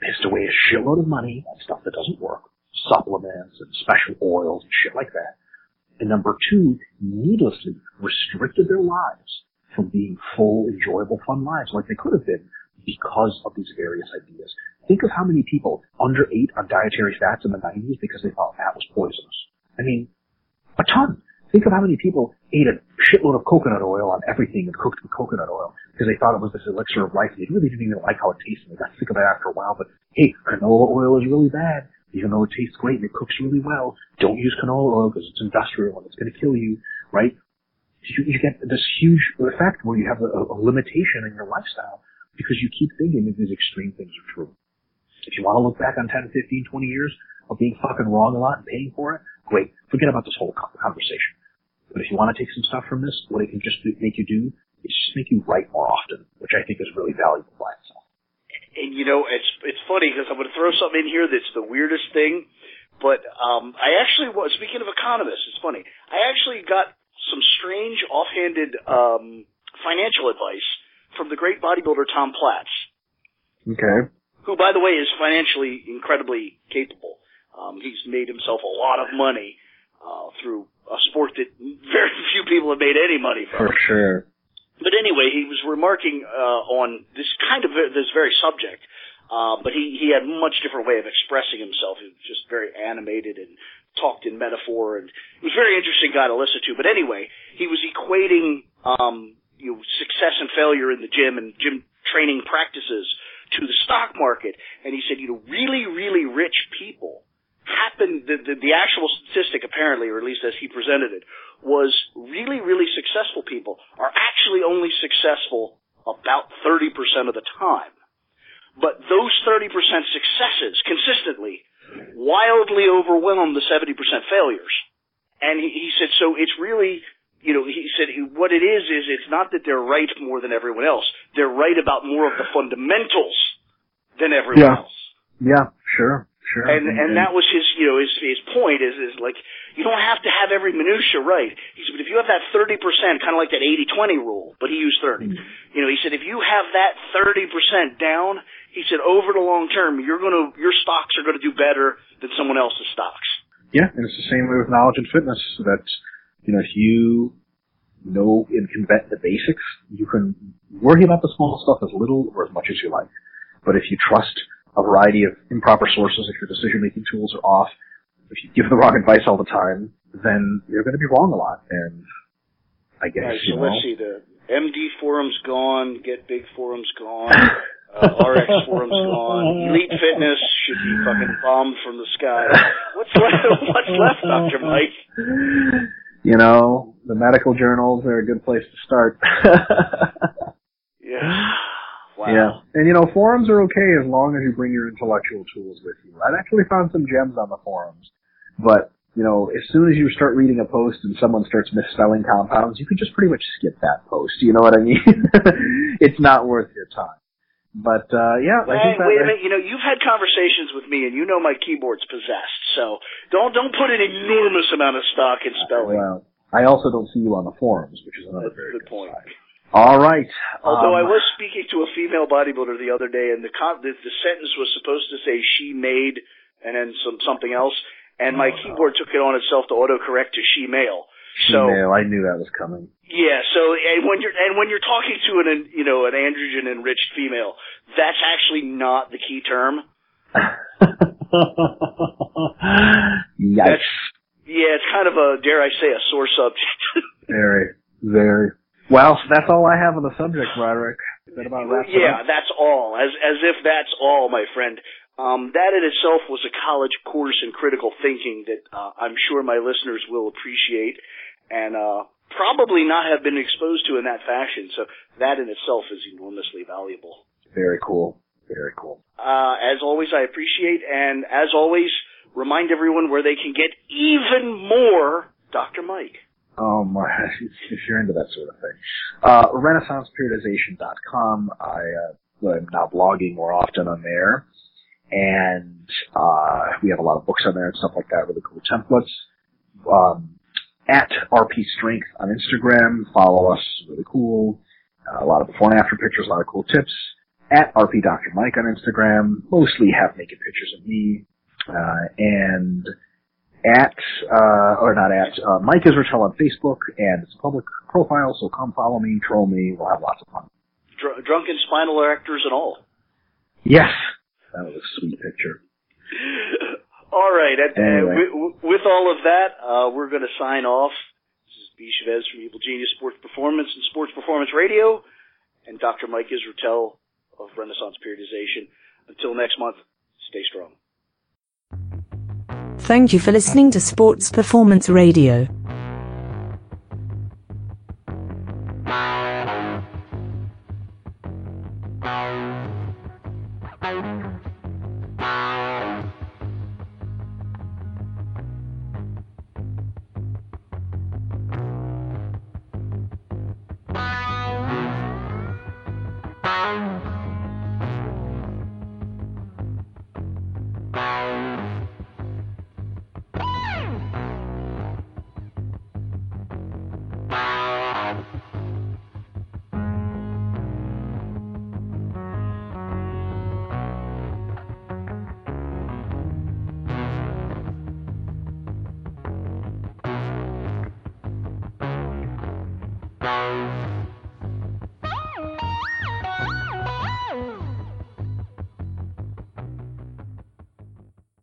Pissed away a shitload of money on stuff that doesn't work, supplements and special oils and shit like that. And number two, needlessly restricted their lives from being full, enjoyable, fun lives like they could have been because of these various ideas. Think of how many people under underate on dietary fats in the 90s because they thought fat was poisonous. I mean, a ton. Think of how many people ate a shitload of coconut oil on everything and cooked with coconut oil because they thought it was this elixir of life. They really didn't even like how it tasted. They got sick of it after a while. But hey, canola oil is really bad, even though it tastes great and it cooks really well. Don't use canola oil because it's industrial and it's going to kill you, right? You, you get this huge effect where you have a, a limitation in your lifestyle because you keep thinking that these extreme things are true. If you want to look back on 10, 15, 20 years of being fucking wrong a lot and paying for it, great. Forget about this whole conversation. But if you want to take some stuff from this, what it can just make you do is just make you write more often, which I think is really valuable by itself. And you know, it's it's funny because I'm going to throw something in here that's the weirdest thing, but um, I actually was speaking of economists. It's funny. I actually got some strange, offhanded um, financial advice from the great bodybuilder Tom Platz. Okay who, by the way, is financially incredibly capable. Um, he's made himself a lot of money uh, through a sport that very few people have made any money from. For sure. But anyway, he was remarking uh, on this kind of this very subject, uh, but he he had a much different way of expressing himself. He was just very animated and talked in metaphor, and he was a very interesting guy to listen to. But anyway, he was equating um, you know, success and failure in the gym and gym training practices to the stock market. And he said, you know, really, really rich people happen, the, the, the actual statistic apparently, or at least as he presented it, was really, really successful people are actually only successful about 30% of the time. But those 30% successes consistently wildly overwhelm the 70% failures. And he, he said, so it's really you know, he said what it is is it's not that they're right more than everyone else. They're right about more of the fundamentals than everyone yeah. else. Yeah, sure, sure. And, and and that was his you know his his point is is like you don't have to have every minutia right. He said, but if you have that thirty percent, kind of like that eighty twenty rule, but he used thirty. Mm. You know, he said if you have that thirty percent down, he said over the long term, you're gonna your stocks are gonna do better than someone else's stocks. Yeah, and it's the same way with knowledge and fitness. That's you know, if you know and can vet the basics, you can worry about the small stuff as little or as much as you like. But if you trust a variety of improper sources, if your decision making tools are off, if you give the wrong advice all the time, then you're going to be wrong a lot. And I guess right, so you know, let's see the MD forum's gone, Get Big forum's gone, uh, RX forum's gone, Elite Fitness should be fucking bombed from the sky. What's left? What's left, Doctor Mike? you know, the medical journals are a good place to start. yeah. Wow. Yeah. And you know, forums are okay as long as you bring your intellectual tools with you. I've actually found some gems on the forums. But, you know, as soon as you start reading a post and someone starts misspelling compounds, you can just pretty much skip that post. You know what I mean? it's not worth your time. But uh yeah, I think that, wait a minute. You know, you've had conversations with me, and you know my keyboard's possessed. So don't don't put an enormous amount of stock in spelling. Well, I also don't see you on the forums, which is another very good, point. Side. All right. Although um, I was speaking to a female bodybuilder the other day, and the, con- the the sentence was supposed to say "she made" and then some something else, and my oh, keyboard took it on itself to autocorrect to "she male." So I knew that was coming. Yeah, so and when you're and when you're talking to an you know an androgen enriched female, that's actually not the key term. That's, yeah, it's kind of a dare I say a sore subject. very, very. Well, that's all I have on the subject, Broderick. That about wraps yeah, that's all. As as if that's all, my friend. Um, that in itself was a college course in critical thinking that uh, I'm sure my listeners will appreciate, and uh, probably not have been exposed to in that fashion. So that in itself is enormously valuable. Very cool. Very cool. Uh, as always, I appreciate, and as always, remind everyone where they can get even more Dr. Mike. Oh my, if you're into that sort of thing. Uh, RenaissancePeriodization.com. I, uh, I'm now blogging more often on there. And, uh, we have a lot of books on there and stuff like that, really cool templates. Um, at RP Strength on Instagram. Follow us, really cool. Uh, a lot of before and after pictures, a lot of cool tips. At RP Dr. Mike on Instagram, mostly half naked pictures of me. Uh, and at, uh, or not at, uh, Mike Israetel on Facebook, and it's a public profile, so come follow me, troll me, we'll have lots of fun. Dr- drunken spinal actors and all. Yes! That was a sweet picture. All right. At, anyway. uh, with all of that, uh, we're going to sign off. This is B. Chavez from Evil Genius Sports Performance and Sports Performance Radio, and Dr. Mike Israetel of Renaissance Periodization. Until next month, stay strong. Thank you for listening to Sports Performance Radio.